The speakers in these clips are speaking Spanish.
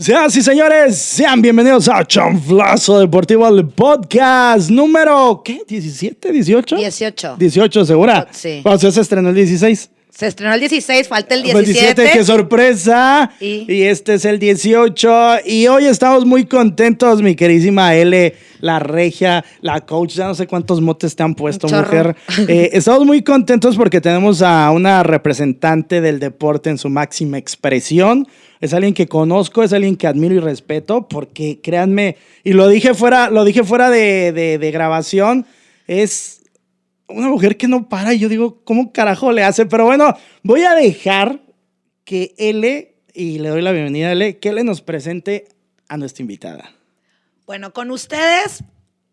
Sean sí, señores, sean bienvenidos a Chanflazo Deportivo, el podcast número, ¿qué? ¿17? ¿18? 18. 18, ¿segura? Sí. O sea, se estrenó el 16. Se estrenó el 16, falta el Fue 17. qué sorpresa. Y- Y... este es el 18. Y hoy estamos muy contentos, mi queridísima L, la regia, la coach. Ya no sé cuántos motes te han puesto, mujer. Eh, estamos muy contentos porque tenemos a una representante del deporte en su máxima expresión. Es alguien que conozco, es alguien que admiro y respeto, porque créanme, y lo dije fuera, lo dije fuera de, de- de grabación, es una mujer que no para y yo digo, ¿cómo carajo le hace? Pero bueno, voy a dejar que L, y le doy la bienvenida a L, que L nos presente a nuestra invitada. Bueno, con ustedes,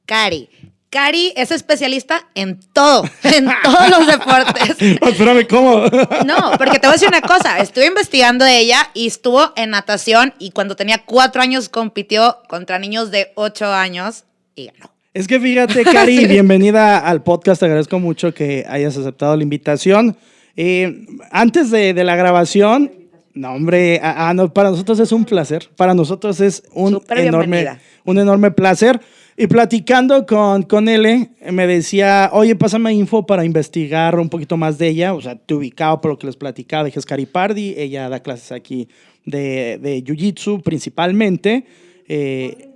Cari. Cari es especialista en todo, en todos los deportes. Espérame, ¿cómo? No, porque te voy a decir una cosa. Estuve investigando de ella y estuvo en natación y cuando tenía cuatro años compitió contra niños de ocho años y ganó. Es que fíjate, Cari, bienvenida al podcast. Te agradezco mucho que hayas aceptado la invitación. Eh, antes de, de la grabación, no, hombre, ah, ah, no, para nosotros es un placer. Para nosotros es un enorme, bienvenida. un enorme placer. Y platicando con, con L, me decía, oye, pásame info para investigar un poquito más de ella. O sea, te ubicaba por lo que les platicaba. Dije, es Cari Pardi. Ella da clases aquí de, de Jiu-Jitsu principalmente. Eh,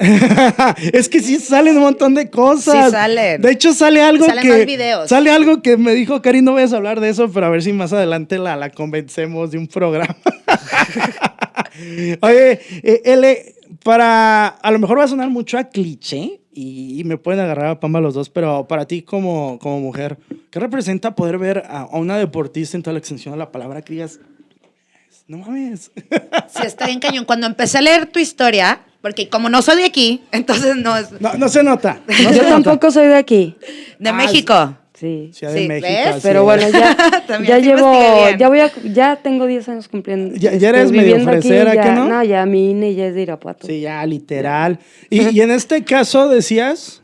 es que sí salen un montón de cosas. Sí salen. De hecho, sale algo Salen que. más videos. Sale algo que me dijo, Cari, no vayas a hablar de eso, pero a ver si más adelante la, la convencemos de un programa. Oye, eh, L, para. A lo mejor va a sonar mucho a cliché y, y me pueden agarrar a pamba los dos, pero para ti, como, como mujer, ¿qué representa poder ver a, a una deportista en toda la extensión de la palabra que digas, no mames? Sí, está bien cañón. Cuando empecé a leer tu historia, porque como no soy de aquí, entonces no es No, no se nota. No se Yo nota. tampoco soy de aquí. de Ah, México. Sí. Ciudad de Sí, México. ¿ves? Pero bueno, ya, También ya sí llevo, ya voy a, ya tengo 10 años cumpliendo. Ya- ya eres Estoy medio fresera, ya- ¿qué no? No, ya mi INE ya es de Irapuato. Sí, ya, literal. Y, y en este caso decías.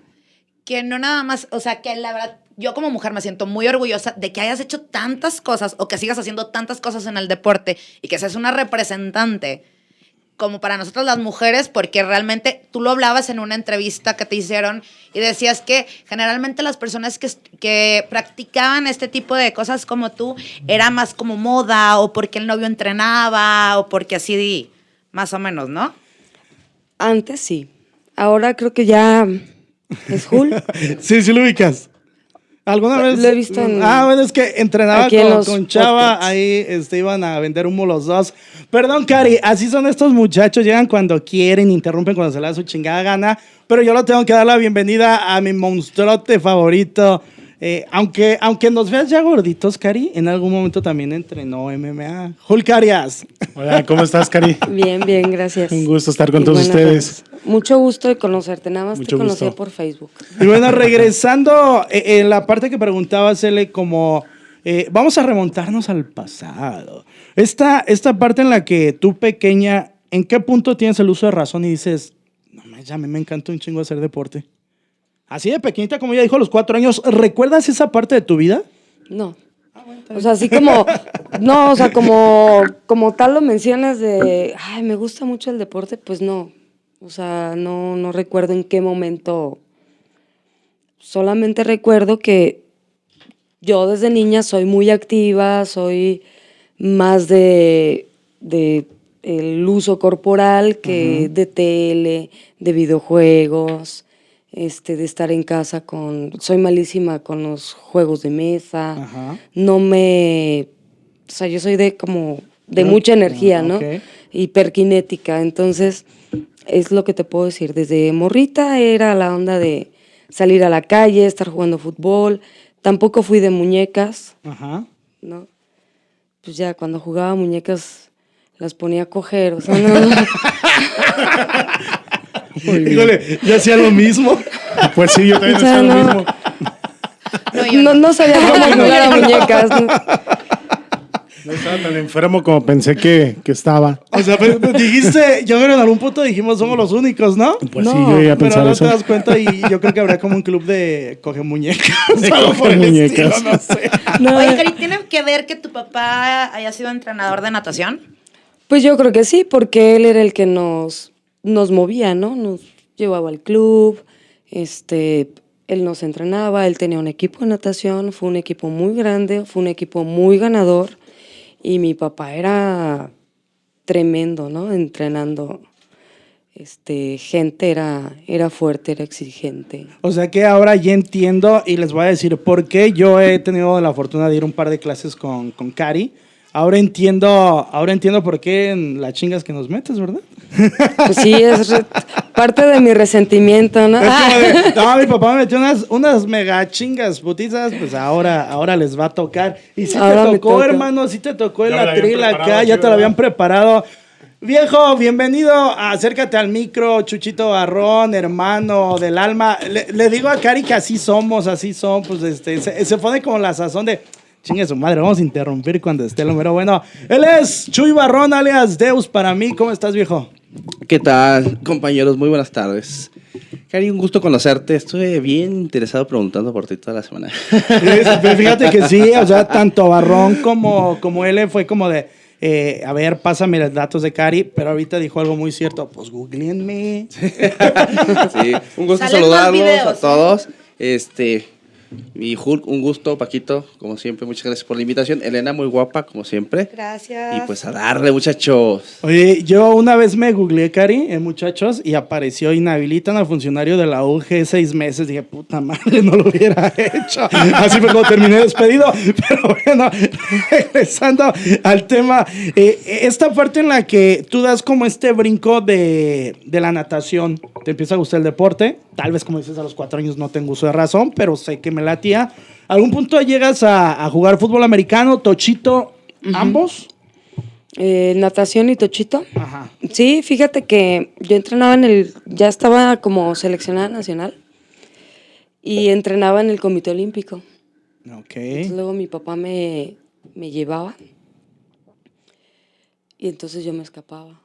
que no nada más, o sea, que la verdad, yo como mujer me siento muy orgullosa de que hayas hecho tantas cosas o que sigas haciendo tantas cosas en el deporte y que seas una representante como para nosotros las mujeres, porque realmente tú lo hablabas en una entrevista que te hicieron y decías que generalmente las personas que, que practicaban este tipo de cosas como tú era más como moda o porque el novio entrenaba o porque así, más o menos, ¿no? Antes sí. Ahora creo que ya es Jul. Sí, sí lo ubicas. ¿Alguna Lo vez? he visto en- Ah, bueno, es que entrenaba aquí en con, con Chava, podcasts. ahí este, iban a vender humo los dos. Perdón, Cari, así son estos muchachos, llegan cuando quieren, interrumpen cuando se les da su chingada gana, pero yo le tengo que dar la bienvenida a mi monstruote favorito. Eh, aunque, aunque nos veas ya gorditos, Cari, en algún momento también entrenó MMA. Hulk Arias. Hola, ¿cómo estás, Cari? Bien, bien, gracias. Un gusto estar con Y todos ustedes. tardes. Mucho gusto de conocerte. Nada más Mucho te conocía gusto. por Facebook. Y bueno, regresando eh, en la parte que preguntabas, Ele, como eh, vamos a remontarnos al pasado. Esta, esta parte en la que tú pequeña, ¿en qué punto tienes el uso de razón y dices, no me ya a mí me encanta un chingo hacer deporte? Así de pequeñita, como ella dijo, a los cuatro años, ¿recuerdas esa parte de tu vida? No. O sea, así como, no, o sea, como, como tal lo mencionas de, ay, me gusta mucho el deporte, pues no. O sea, no, no recuerdo en qué momento. Solamente recuerdo que yo desde niña soy muy activa, soy más de, de el uso corporal que de tele, de videojuegos, este, de estar en casa con, soy malísima con los juegos de mesa, Ajá. no me, o sea, yo soy de como, de No, mucha energía, ¿no? ok. Hiperkinética, entonces es lo que te puedo decir, desde morrita era la onda de salir a la calle, estar jugando fútbol, tampoco fui de muñecas, Ajá. ¿no? Pues ya cuando jugaba muñecas las ponía a coger, o sea, no, Híjole, yo hacía lo mismo. Pues sí, yo también O sea, hacía lo no. mismo. No, yo no, no. no sabía cómo jugar a muñecas. ¿no? No estaba tan enfermo como pensé que, que estaba. O sea, pero dijiste, yo creo que en algún punto dijimos, somos los únicos, ¿no? Pues No, sí, yo iba a Pero pensar no eso. te das cuenta y yo creo que habrá como un club de coge muñecas. De algo coge por el muñecas. estilo, no sé. No, Oye, Cari, ¿tiene que ver que tu papá haya sido entrenador de natación? Pues yo creo que sí, porque él era el que nos, nos movía, ¿no? Nos llevaba al club, este, él nos entrenaba, él tenía un equipo de natación, fue un equipo muy grande, fue un equipo muy ganador y mi papá era tremendo, ¿no? Entrenando este, gente, era, era fuerte, era exigente. O sea que ahora ya entiendo y les voy a decir por qué. Yo he tenido la fortuna de ir un par de clases con, con Cari. Ahora entiendo, ahora entiendo por qué en las chingas que nos metes, ¿verdad? Pues sí, es parte de mi resentimiento, ¿no? De, no, mi papá me metió unas, unas mega chingas putizas, pues ahora, ahora les va a tocar. Y si Ahora te tocó, hermano, si te tocó el atril acá, ya te lo habían preparado. Viejo, bienvenido, acércate al micro, Chuchito Barrón, hermano del alma. Le, le digo a Cari que así somos, así son, pues este, se, se pone como la sazón de, chingue su madre, vamos a interrumpir cuando esté lo mero bueno. Él es Chuy Barrón, alias Deus para mí, ¿cómo estás, viejo? ¿Qué tal, compañeros? Muy buenas tardes. Cari, un gusto conocerte. Estuve bien interesado preguntando por ti toda la semana. Fíjate que sí, o sea, tanto Barrón como, como él fue como de, eh, a ver, pásame los datos de Cari, pero ahorita dijo algo muy cierto, pues googleenme. Sí, un gusto Salen saludarlos videos, a ¿eh? todos. Este, mi Hulk, un gusto, Paquito, como siempre, muchas gracias por la invitación. Elena, muy guapa, como siempre. Gracias. Y pues a darle, muchachos. Oye, yo una vez me googleé, Cari, eh, muchachos, y apareció inhabilitan al funcionario de la UG seis meses. Dije, puta madre, no lo hubiera hecho. Así fue como terminé despedido. Pero bueno, regresando al tema, eh, esta parte en la que tú das como este brinco de, de la natación, te empieza a gustar el deporte. Tal vez, como dices, a los cuatro años no tengo uso de razón, pero sé que me latía. ¿Algún punto llegas a, a jugar fútbol americano, tochito, ambos? Eh, natación y tochito. Ajá. Sí, fíjate que yo entrenaba en el, ya estaba como seleccionada nacional y entrenaba en el Comité Olímpico. Ok. Entonces, luego mi papá me, me llevaba y entonces yo me escapaba.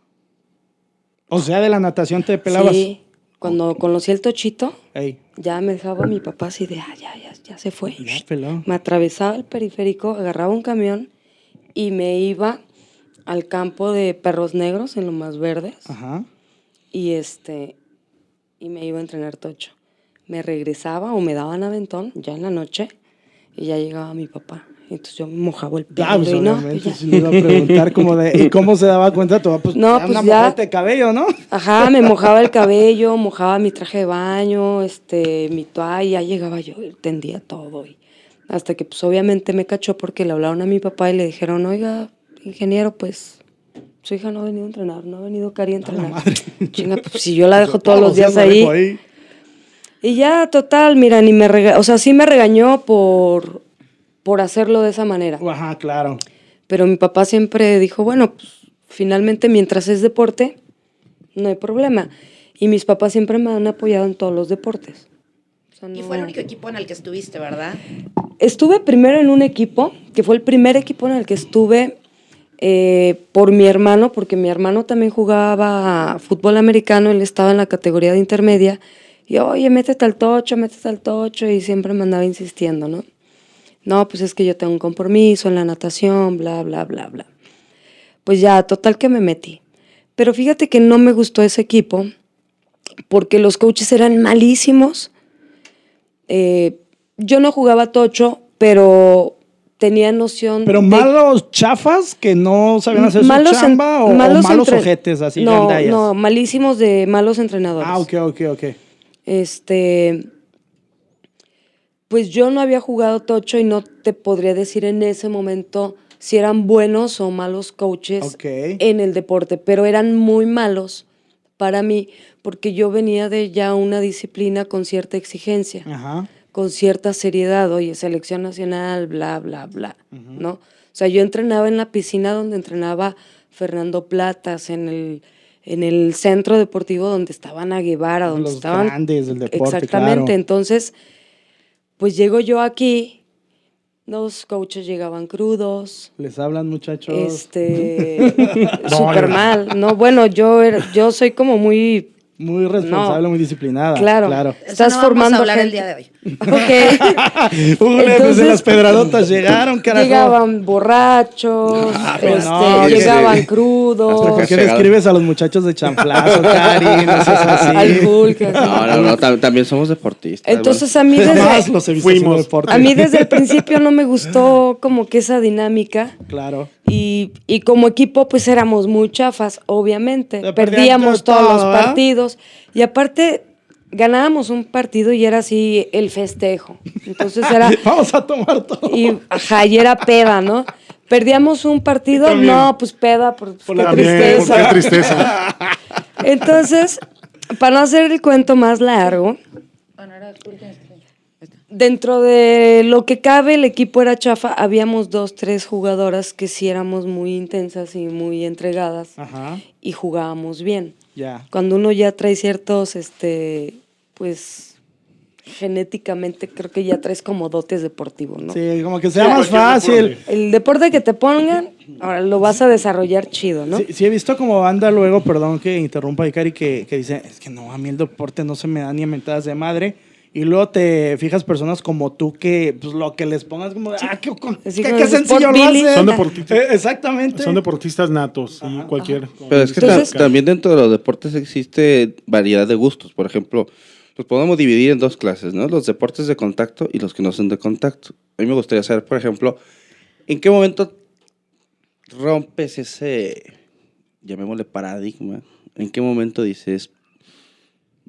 O sea, de la natación te pelabas. Sí, cuando conocí el tochito, Ey, ya me dejaba mi papá así de, ah, ya, ya, ya se fue. ya. Me atravesaba el periférico, agarraba un camión y me iba al campo de perros negros en lo más verdes Ajá. y este y me iba a entrenar tocho. Me regresaba o me daban aventón ya en la noche y ya llegaba mi papá. Entonces yo me mojaba el pelo Ah, pues, y no, pues, ya. le iba a preguntar como de, ¿y cómo se daba cuenta? Tú, pues, No, pues, una ya. de cabello, ¿no? Ajá, me mojaba el cabello, mojaba mi traje de baño, este, mi toalla, llegaba yo tendía todo. Y hasta que pues obviamente me cachó porque le hablaron a mi papá y le dijeron, oiga, ingeniero, pues su hija no ha venido a entrenar, no ha venido Cari a entrenar. Chinga, pues si yo la dejo todos los días ahí. dejo Y ya, total, mira, ni me rega o sea, sí me regañó por, por hacerlo de esa manera. Ajá, claro. Pero mi papá siempre dijo, bueno, pues, finalmente mientras es deporte, no hay problema. Y mis papás siempre me han apoyado en todos los deportes. O sea, Y no- fue el único equipo en el que estuviste, ¿verdad? Estuve primero en un equipo, que fue el primer equipo en el que estuve eh, por mi hermano, porque mi hermano también jugaba fútbol americano, él estaba en la categoría de intermedia, y oye, métete al tocho, métete al tocho, y siempre me andaba insistiendo, ¿no? No, pues es que yo tengo un compromiso en la natación, bla, bla, bla, bla. Pues ya, total que me metí. Pero fíjate que no me gustó ese equipo, porque los coaches eran malísimos. Eh, yo no jugaba tocho, pero tenía noción Pero de- malos chafas que no sabían hacer su chamba o o malos, entre- ojetes así no, no, malísimos de malos entrenadores. Ah, ok, ok, ok. Este, pues yo no había jugado tocho y no te podría decir en ese momento si eran buenos o malos coaches en el deporte, pero eran muy malos para mí porque yo venía de ya una disciplina con cierta exigencia Ajá. con cierta seriedad, oye, selección nacional, bla, bla, bla, ¿no? O sea, yo entrenaba en la piscina donde entrenaba Fernando Platas, en el, en el centro deportivo donde estaban a Guevara, donde Los estaban... grandes del deporte, Exactamente, claro. entonces, pues llego yo aquí, los coaches llegaban crudos, Les hablan, muchachos. este, súper mal, ¿no? Bueno, yo, era- yo soy como muy Muy responsable, No. muy disciplinada. Claro. claro. Eso Estás no vamos formando a hablar el día de hoy. Ok. Ule, pues Entonces- las pedradotas llegaron, carajo. Llegaban borrachos, pues este, no, llegaban crudos, ¿Por qué describes a los muchachos de chanflazo, Cari? No seas así. al Hulk. así. No, no, no, tam- también somos deportistas. Entonces a mí desde, los Fuimos. a mí desde el principio no me gustó como que esa dinámica. Claro. Y, y como equipo, pues éramos muy chafas, obviamente. Perdíamos todo, todos los ¿verdad? partidos. Y aparte, ganábamos un partido y era así el festejo. Entonces era. Vamos a tomar todo. Y, ajá, y era peda, ¿no? Perdíamos un partido, no, pues peda, por, Por qué la tristeza. qué tristeza. Entonces, para no hacer el cuento más largo, dentro de lo que cabe, el equipo era chafa. Habíamos dos, tres jugadoras que sí éramos muy intensas y muy entregadas Ajá. y jugábamos bien. Cuando uno ya trae ciertos, este, pues, genéticamente creo que ya traes como dotes deportivos, ¿no? Sí, como que sea más fácil. El deporte que te pongan, ahora lo vas a desarrollar chido, ¿no? Sí, sí he visto como banda luego, perdón que interrumpa Ikari, que, que dice, es que no, a mí el deporte no se me da ni a mentadas de madre. Y luego te fijas personas como tú que pues, lo que les pongas como, de, ah, qué, sencillo lo Billy. hacen". Son deportistas. Eh, exactamente. Son deportistas natos y cualquier. Pero es que Entonces- también dentro de los deportes existe variedad de gustos. Por ejemplo, los podemos dividir en dos clases, ¿no? Los deportes de contacto y los que no son de contacto. A mí me gustaría saber, por ejemplo, ¿en qué momento rompes ese, llamémosle paradigma? ¿En qué momento dices,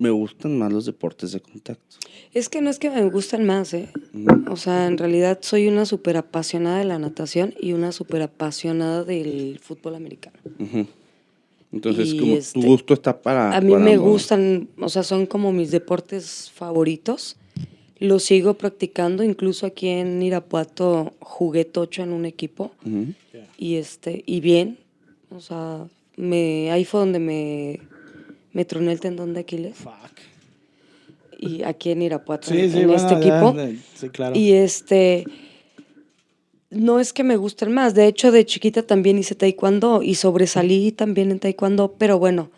me gustan más los deportes de contacto? Es que no es que me gustan más, ¿eh? Ujú. O sea, en realidad soy una súper apasionada de la natación y una súper apasionada del fútbol americano. Entonces, Y como este, tu gusto está para... A mí para me ambos. gustan, o sea, son como mis deportes favoritos. Los sigo practicando, incluso aquí en Irapuato jugué tocho en un equipo y este y bien, o sea, me ahí fue donde me me troné el tendón de Aquiles Fuck. y aquí en Irapuato Sí, en, sí, en bueno, este ya, equipo. de- sí, claro. Y este, no es que me gusten más, de hecho de chiquita también hice taekwondo y sobresalí también en taekwondo, pero bueno,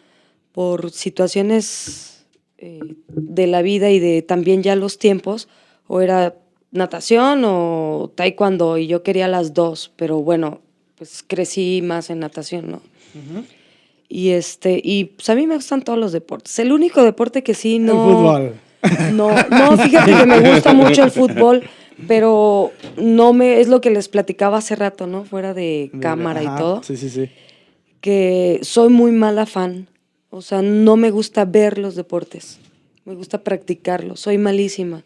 por situaciones eh, de la vida y de también ya los tiempos, o era natación o taekwondo y yo quería las dos, pero bueno, pues crecí más en natación, ¿no? Y este, y pues a mí me gustan todos los deportes. El único deporte que sí no. El fútbol. No, no, fíjate que me gusta mucho el fútbol, pero no me, es lo que les platicaba hace rato, ¿no? Fuera de cámara Ajá, y todo, Sí, sí, sí. que soy muy mala fan. O sea, no me gusta ver los deportes, me gusta practicarlos, soy malísima.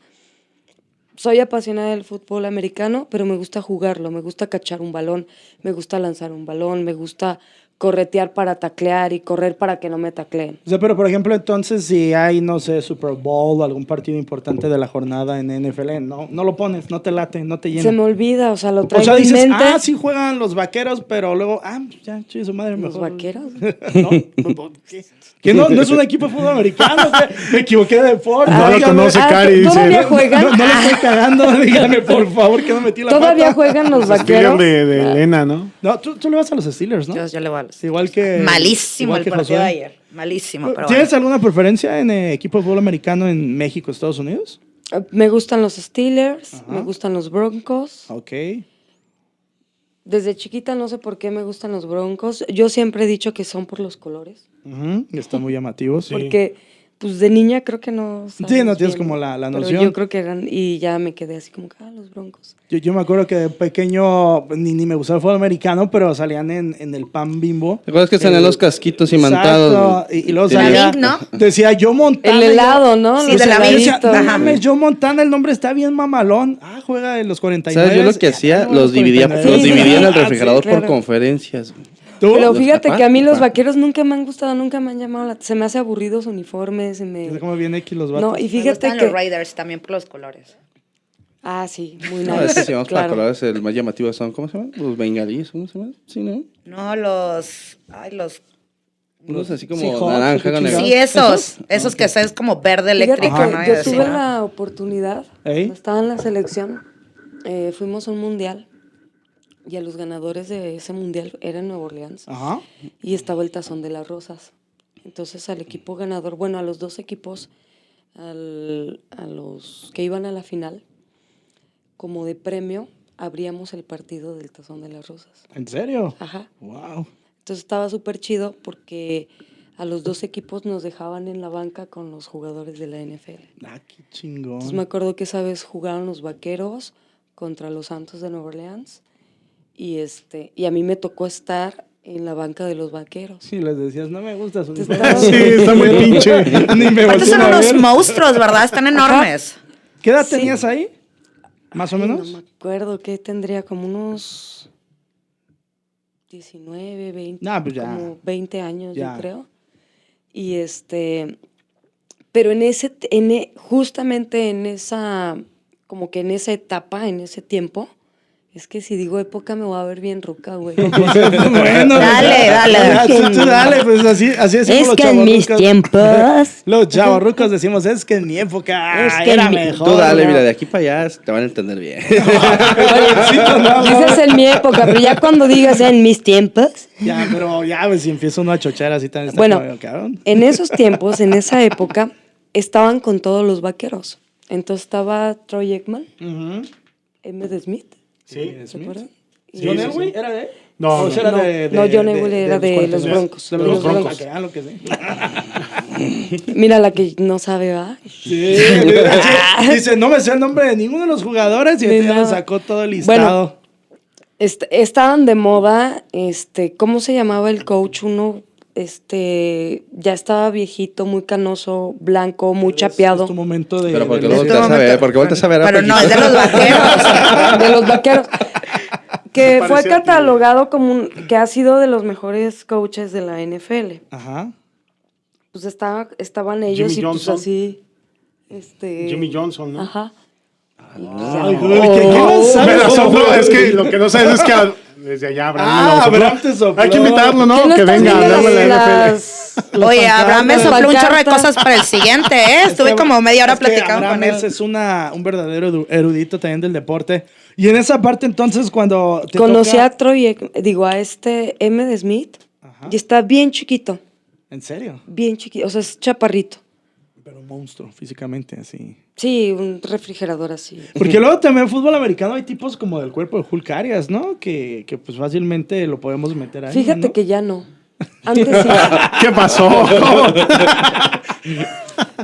Soy apasionada del fútbol americano, pero me gusta jugarlo, me gusta cachar un balón, me gusta lanzar un balón, me gusta corretear para taclear y correr para que no me tacleen. O sea, pero por ejemplo, entonces, si hay, no sé, Super Bowl o algún partido importante de la jornada en NFL, no, no lo pones, no te late, no te llena. Se me olvida, o sea, lo o traigo sea, en dices, mente. ah, sí juegan los vaqueros, pero luego, ah, ya, sí, su madre ¿Los mejor. vaqueros? no, ¿qué? ¿Que no, no es un equipo de fútbol americano, ¿qué? me equivoqué de deporte. No lo conoce Ah, Cari, dice. ¿Todavía juegan? No, no le estoy cagando, dígame por favor que no metí la ¿Todavía pata. juegan los Los vaqueros? de, de Elena, ¿no? No, tú, tú le vas a los Steelers, ¿no? Yo, yo le voy a los- Igual que. Malísimo igual el que partido de ayer. Malísimo, pero ¿Tienes bueno. alguna preferencia en eh, equipo de fútbol americano en México, Estados Unidos? Me gustan los Steelers, Ajá. me gustan los Broncos. Ok. Desde chiquita no sé por qué me gustan los Broncos. Yo siempre he dicho que son por los colores. Ujú, Están muy llamativos. Sí. Porque, pues de niña creo que no. Sí, no sabes tienes bien, como la- la pero noción. yo creo que eran. Y ya me quedé así como que, ah, los Broncos. Yo, yo me acuerdo que de pequeño ni, ni me gustaba el fútbol americano, pero salían en, en el pan bimbo. ¿Te acuerdas que salían los casquitos Exacto, imantados? Y, y luego Tenía- salía, Vic, ¿no? decía yo Montana. El yo- helado, ¿no? Sí, Los de la. Decía, mames, Joe Montana, el nombre está bien mamalón. Ah, juega en los 49. ¿Sabes? Yo lo que hacía, Ah, no, los dividía, 49. los Sí, dividía en el sí, refrigerador por claro. conferencias. Pero fíjate que a mí los vaqueros nunca me han gustado, nunca me han llamado la Se me hace aburridos su uniforme, se me... Es como bien X los vatos. No, y fíjate que... los Raiders también por los colores. Ah, sí, muy No, nice. es que si vamos para claro. colores, el más llamativo son, ¿cómo se llaman? Los bengalíes, ¿cómo se llaman? Sí, ¿no? No, los. Ay, los. Unos así como naranja con ¿qué negro. Sí, esos. Esos que es como verde eléctrico, ¿no? Yo tuve ¿no? la oportunidad, cuando estaba en la selección, eh, fuimos a un mundial y a los ganadores de ese mundial era en Nueva Orleans Ajá. y estaba el Tazón de las Rosas. Entonces al equipo ganador, bueno, a los dos equipos, al- a los que iban a la final, como de premio, abríamos el partido del Tazón de las Rosas. ¿En serio? Ajá. Wow. Entonces estaba súper chido porque a los dos equipos nos dejaban en la banca con los jugadores de la NFL. Ah, qué chingón. Entonces me acuerdo que esa vez jugaron los Vaqueros contra los Santos de Nueva Orleans y este y a mí me tocó estar en la banca de los Vaqueros. Sí, les decías, no me gusta su Te uniforme". estaba- Sí, está muy pinche. Ni me son unos monstruos, ¿verdad? Están enormes. ¿Qué edad Sí. tenías ahí? ¿Más o menos? No me acuerdo que tendría como unos 19, 20, No, pues ya. como 20 años, Ya. yo creo. Y este, pero en ese, en e- justamente en esa, como que en esa etapa, en ese tiempo, es que si digo época me voy a ver bien ruca, güey. bueno, Dale, dale. Ya, tú- tú dale, pues así, así decimos es los que en mis tiempos. Los chavorrucos decimos, es que en mi época Es que era mi- mejor. Tú dale, ¿no? mira, de aquí para allá te van a entender bien. No. Dices en mi época, pero ya cuando digas en mis tiempos. Ya, pero ya, pues si empieza uno a chochar así también está Bueno, como, cabrón. en esos tiempos, en esa época, estaban con todos los vaqueros. Entonces estaba Troy Ekman, Ujú. Emmett Smith, Sí. ¿se Sí, ¿John sí, Elway era de él? No, ¿O no. era No, de, no, John Elway era de los 49? Broncos. De De los los Broncos. Broncos. Hagan lo que. Mira la que no sabe, ¿va? Sí, dice, no me sé el nombre de ninguno de los jugadores y ahorita ya nos sacó todo el listado. Est- estaban de moda, este, ¿cómo se llamaba el coach? Uno, este, ya estaba viejito, muy canoso, blanco, muy chapeado. Es tu momento de... Pero porque de- lo Este a ver, porque volteas a ver a Pero no, es de los vaqueros. de los vaqueros. Que fue catalogado como un, que ha sido de los mejores coaches de la NFL. Ajá. Pues estaba, estaban ellos Jimmy y pues Johnson. así. Este. Jimmy Johnson, ¿no? Ajá. Pues Ay, ya. güey, ¿qué- qué Oh. sabes? Es que lo que no sabes es que a- desde allá Abraham Ah. Abraham te sopló. Hay que invitarlo, ¿no? ¿Qué no que venga a viendo hablarme de la NFL. las- Oye, Abraham me sopló un chorro de cosas para el siguiente, ¿eh? Estuve como media hora platicando Abraham con él. es, es una, un verdadero erudito también del deporte. Y en esa parte entonces cuando te Conocí toca- a Troy, digo, a este M. de Smith. Ajá. Y está bien chiquito. ¿En serio? Bien chiquito. O sea, es chaparrito. Pero un monstruo, físicamente, así. Sí, un refrigerador así. Porque luego también en fútbol americano hay tipos como del cuerpo de Hulk Arias, ¿no? Que, que pues fácilmente lo podemos meter ahí. Fíjate ¿no? que ya no. Antes sí. ¿Qué pasó?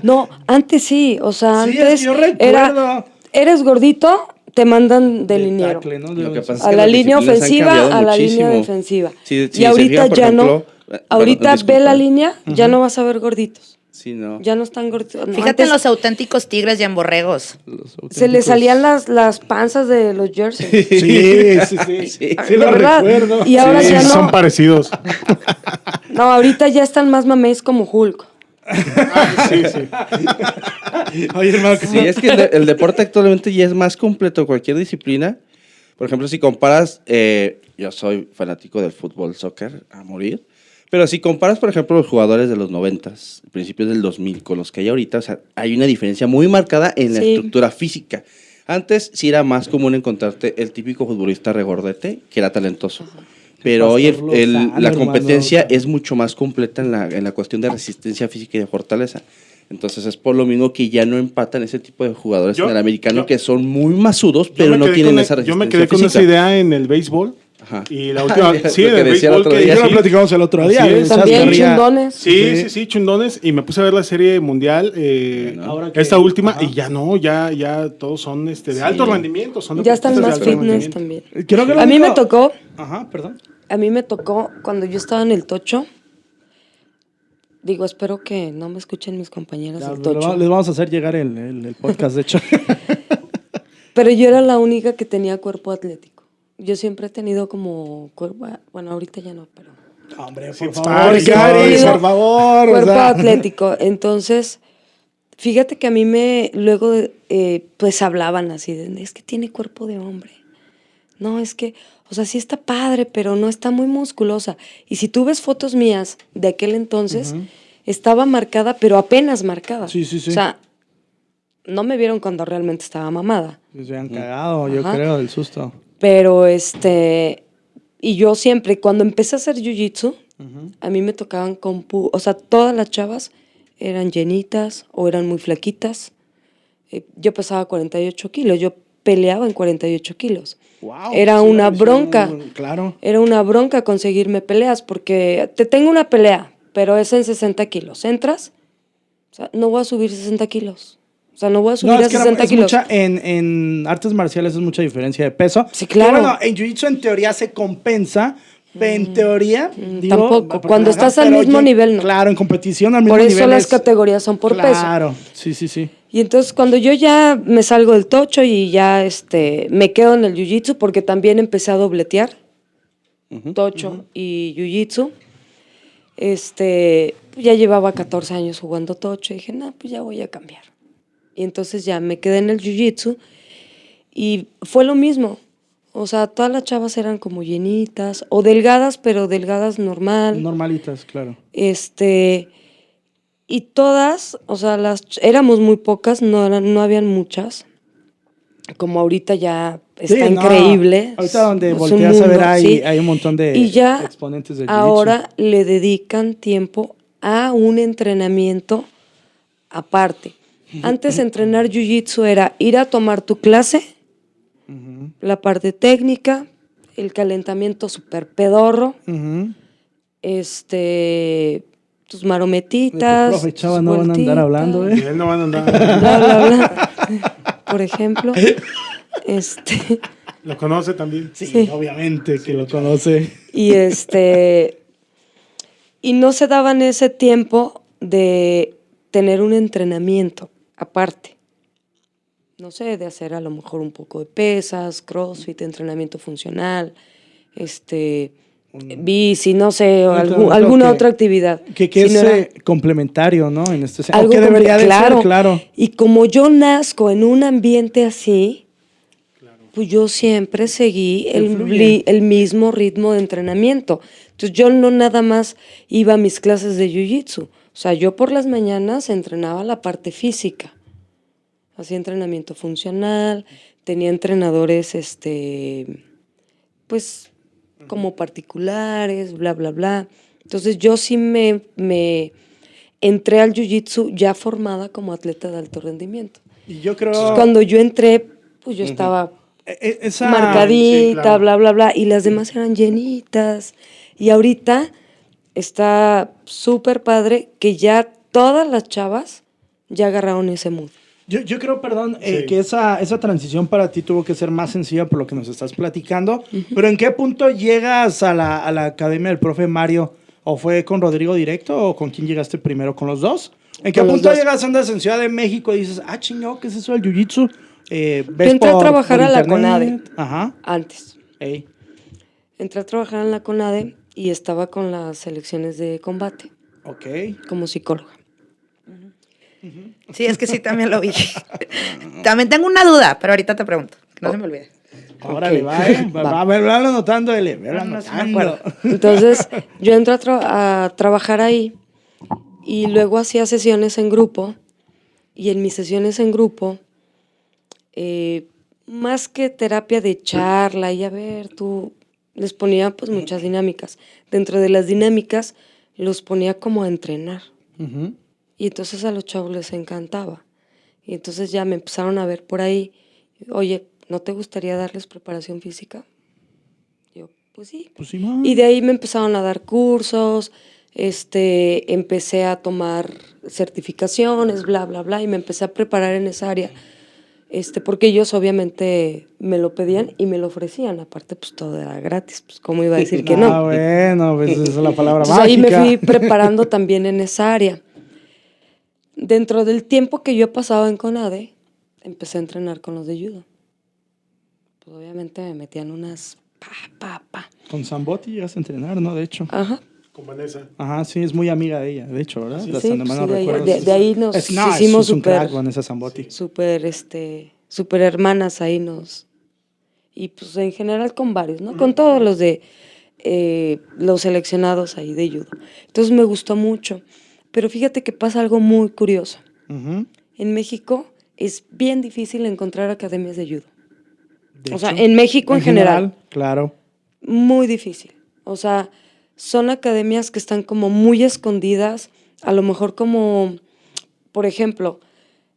No, antes sí. O sea, Sí, es antes que yo recuerdo. era. Eres gordito, te mandan de es A que la línea ofensiva, a la línea defensiva. Sí, sí, y ahorita fijan, ya ejemplo, no. eh, Ahorita ve disculpa. la línea, ya no vas a ver gorditos. Sí, no. Ya no están gorditos. No, Fíjate antes en los auténticos tigres y en borregos. los Se le auténticos- salían las, las panzas de los jerseys. Sí, sí, sí. Sí. Sí, De lo verdad. recuerdo. Y ahora Sí, ya son no. parecidos. No, ahorita ya están más mamés como Hulk. Sí, sí. Oye, hermano, que Sí, es que el, de- el deporte actualmente ya es más completo cualquier disciplina. Por ejemplo, si comparas, eh, yo soy fanático del fútbol, soccer, a morir. Pero si comparas, por ejemplo, los jugadores de los 90, principios del 2000, con los que hay ahorita, o sea, hay una diferencia muy marcada en la Sí. estructura física. Antes sí era más común encontrarte el típico futbolista regordete, que era talentoso. Pero hoy el- el- la competencia hermano. es mucho más completa en la, en la cuestión de resistencia física y de fortaleza. Entonces es por lo mismo que ya no empatan ese tipo de jugadores Yo- en el americano yo- que son muy masudos, pero no tienen esa resistencia Yo me quedé con esa idea en el béisbol. Ajá. Y la última. Lo sí, que en el decía el béisbol que día, ya lo platicamos el otro día. Chas También Garría. chindones. Sí, Sí. sí, sí, chundones. Y me puse a ver la serie mundial, eh, Bueno. Ahora que- esta última, ajá. y ya no, ya, ya todos son este, de alto rendimiento. Son Ya están más fitness también. Creo que lo A mí me tocó, Ajá, perdón. a mí me tocó cuando yo estaba en el tocho. Digo, espero que no me escuchen mis compañeras Ya, del tocho. va- les vamos a hacer llegar el, el- el podcast, de hecho. Pero yo era la única que tenía cuerpo atlético. Yo siempre he tenido como cuerpo, bueno, ahorita ya no, pero Hombre, Sí, por favor, por favor. o cuerpo sea. atlético. Entonces, fíjate que a mí me, luego, eh, pues hablaban así, de, es que tiene cuerpo de hombre. No, es que, o sea, sí está padre, pero no está muy musculosa. Y si tú ves fotos mías de aquel entonces, estaba marcada, pero apenas marcada. Sí, sí, sí. O sea, no me vieron cuando realmente estaba mamada. Se han cagado, yo Ajá. creo, del susto. Pero este, y yo siempre, cuando empecé a hacer jiu-jitsu, a mí me tocaban con... pu- O sea, todas las chavas eran llenitas o eran muy flaquitas. Eh, yo pesaba 48 kilos, yo peleaba en 48 kilos. Wow, Era sí, una bronca. Claro. Era una bronca conseguirme peleas porque te tengo una pelea, pero es en 60 kilos. ¿Entras? O sea, no voy a subir 60 kilos. O sea, no voy a subir No, a es que era- 60 es kilos. mucha, en, en artes marciales es mucha diferencia de peso. Sí, claro. Que bueno, en Jiu-Jitsu en teoría se compensa, pero en teoría... digo, tampoco. Cuando estás al mismo nivel, no. Claro, en competición al mismo Por nivel eso las es- categorías son por peso. Claro, sí, sí, sí. Y entonces cuando yo ya me salgo del tocho y ya este, me quedo en el jiu-jitsu, porque también empecé a dobletear, tocho y jiu-jitsu, este, ya llevaba 14 años jugando tocho y dije, no, pues ya voy a cambiar. Y entonces ya me quedé en el jiu-jitsu y fue lo mismo. O sea, todas las chavas eran como llenitas o delgadas, pero delgadas normal. Normalitas, claro. Este, y todas, o sea, las éramos muy pocas, no, eran, no habían muchas. Como ahorita ya está Sí, no, increíble. ahorita donde es volteas a ver hay- sí. hay un montón de y ya exponentes del ahora le dedican tiempo a un entrenamiento aparte. Antes entrenar jiu-jitsu era ir a tomar tu clase, la parte técnica, el calentamiento super pedorro, este, tus De tu marometitas. profe Chava tus no van a andar hablando, ¿eh? él no van a andar. Bla, bla, bla. Por ejemplo, este, Lo conoce también. Sí, Sí. obviamente que lo conoce. y este, y no se daban ese tiempo de tener un entrenamiento aparte. No sé, de hacer a lo mejor un poco de pesas, crossfit, entrenamiento funcional, este, bici, no sé, algún- alguna que- otra actividad. Que, que es era- eh, complementario, ¿no? En este algo que debería de claro. ser, claro. Y como yo nazco en un ambiente así, pues yo siempre seguí el mismo ritmo de entrenamiento. Entonces yo no nada más iba a mis clases de jiu-jitsu. O sea, yo por las mañanas entrenaba la parte física. Hacía entrenamiento funcional, tenía entrenadores, este, pues, como particulares, bla, bla, bla. Entonces yo sí me, me entré al jiu-jitsu ya formada como atleta de alto rendimiento. Y yo creo... Entonces, cuando yo entré, pues yo estaba e- e- esa... marcadita, sí, claro. bla, bla, bla, y las demás eran llenitas. Y ahorita está súper padre que ya todas las chavas ya agarraron ese mood. Yo, yo creo, perdón, eh, Sí. que esa, esa transición para ti tuvo que ser más sencilla por lo que nos estás platicando. Pero ¿en qué punto llegas a la, a la academia del profe Mario? ¿O fue con Rodrigo directo o con quién llegaste primero? ¿Con los dos? ¿En qué punto llegas, andas en Ciudad de México y dices, ah, chingado, ¿qué es eso del jiu-jitsu? Eh, ¿ves Yo entré a trabajar a la? CONADE. Ajá. Antes. Ey. Entré a trabajar en la CONADE y estaba con las selecciones de combate Ok. como psicóloga. Sí, es que sí, también lo vi. también tengo una duda, pero ahorita te pregunto. Que no se me olvide. Órale, Ok. va, eh. Va, Va. va, a ver, velo anotando, Eli. No, no. Entonces, yo entré a, tra- a trabajar ahí y luego hacía sesiones en grupo. Y en mis sesiones en grupo, eh, más que terapia de charla y a ver, tú les ponía pues muchas dinámicas. Dentro de las dinámicas los ponía como a entrenar. Y entonces a los chavos les encantaba. Y entonces ya me empezaron a ver por ahí. Oye, ¿no te gustaría darles preparación física? Yo, pues sí. Pues sí. Y de ahí me empezaron a dar cursos, este, empecé a tomar certificaciones, bla, bla, bla, y me empecé a preparar en esa área. Este, porque ellos obviamente me lo pedían y me lo ofrecían. Aparte, pues todo era gratis. Pues, ¿cómo iba a decir que no? Ah, bueno, pues esa es la palabra Entonces ahí me mágica. fui preparando también en esa área. Dentro del tiempo que yo he pasado en CONADE, empecé a entrenar con los de judo. Pues obviamente me metían unas pa, pa, pa. Con Zambotti llegas a entrenar, ¿no? De hecho. Ajá. Con Vanessa. Ajá, sí, es muy amiga de ella, de hecho, ¿verdad? Sí, sí, pues no de ahí- de- de ahí nos es, no, es- hicimos es un súper- crack, Vanessa Zambotti. Súper, este, súper hermanas ahí nos... Y pues en general con varios, ¿no? Con todos los de eh, los seleccionados ahí de judo. Entonces me gustó mucho. Pero fíjate que pasa algo muy curioso. Ujú. En México es bien difícil encontrar academias de judo. De o sea, hecho, en México en, general, Claro. muy difícil. O sea, son academias que están como muy escondidas, a lo mejor como, por ejemplo,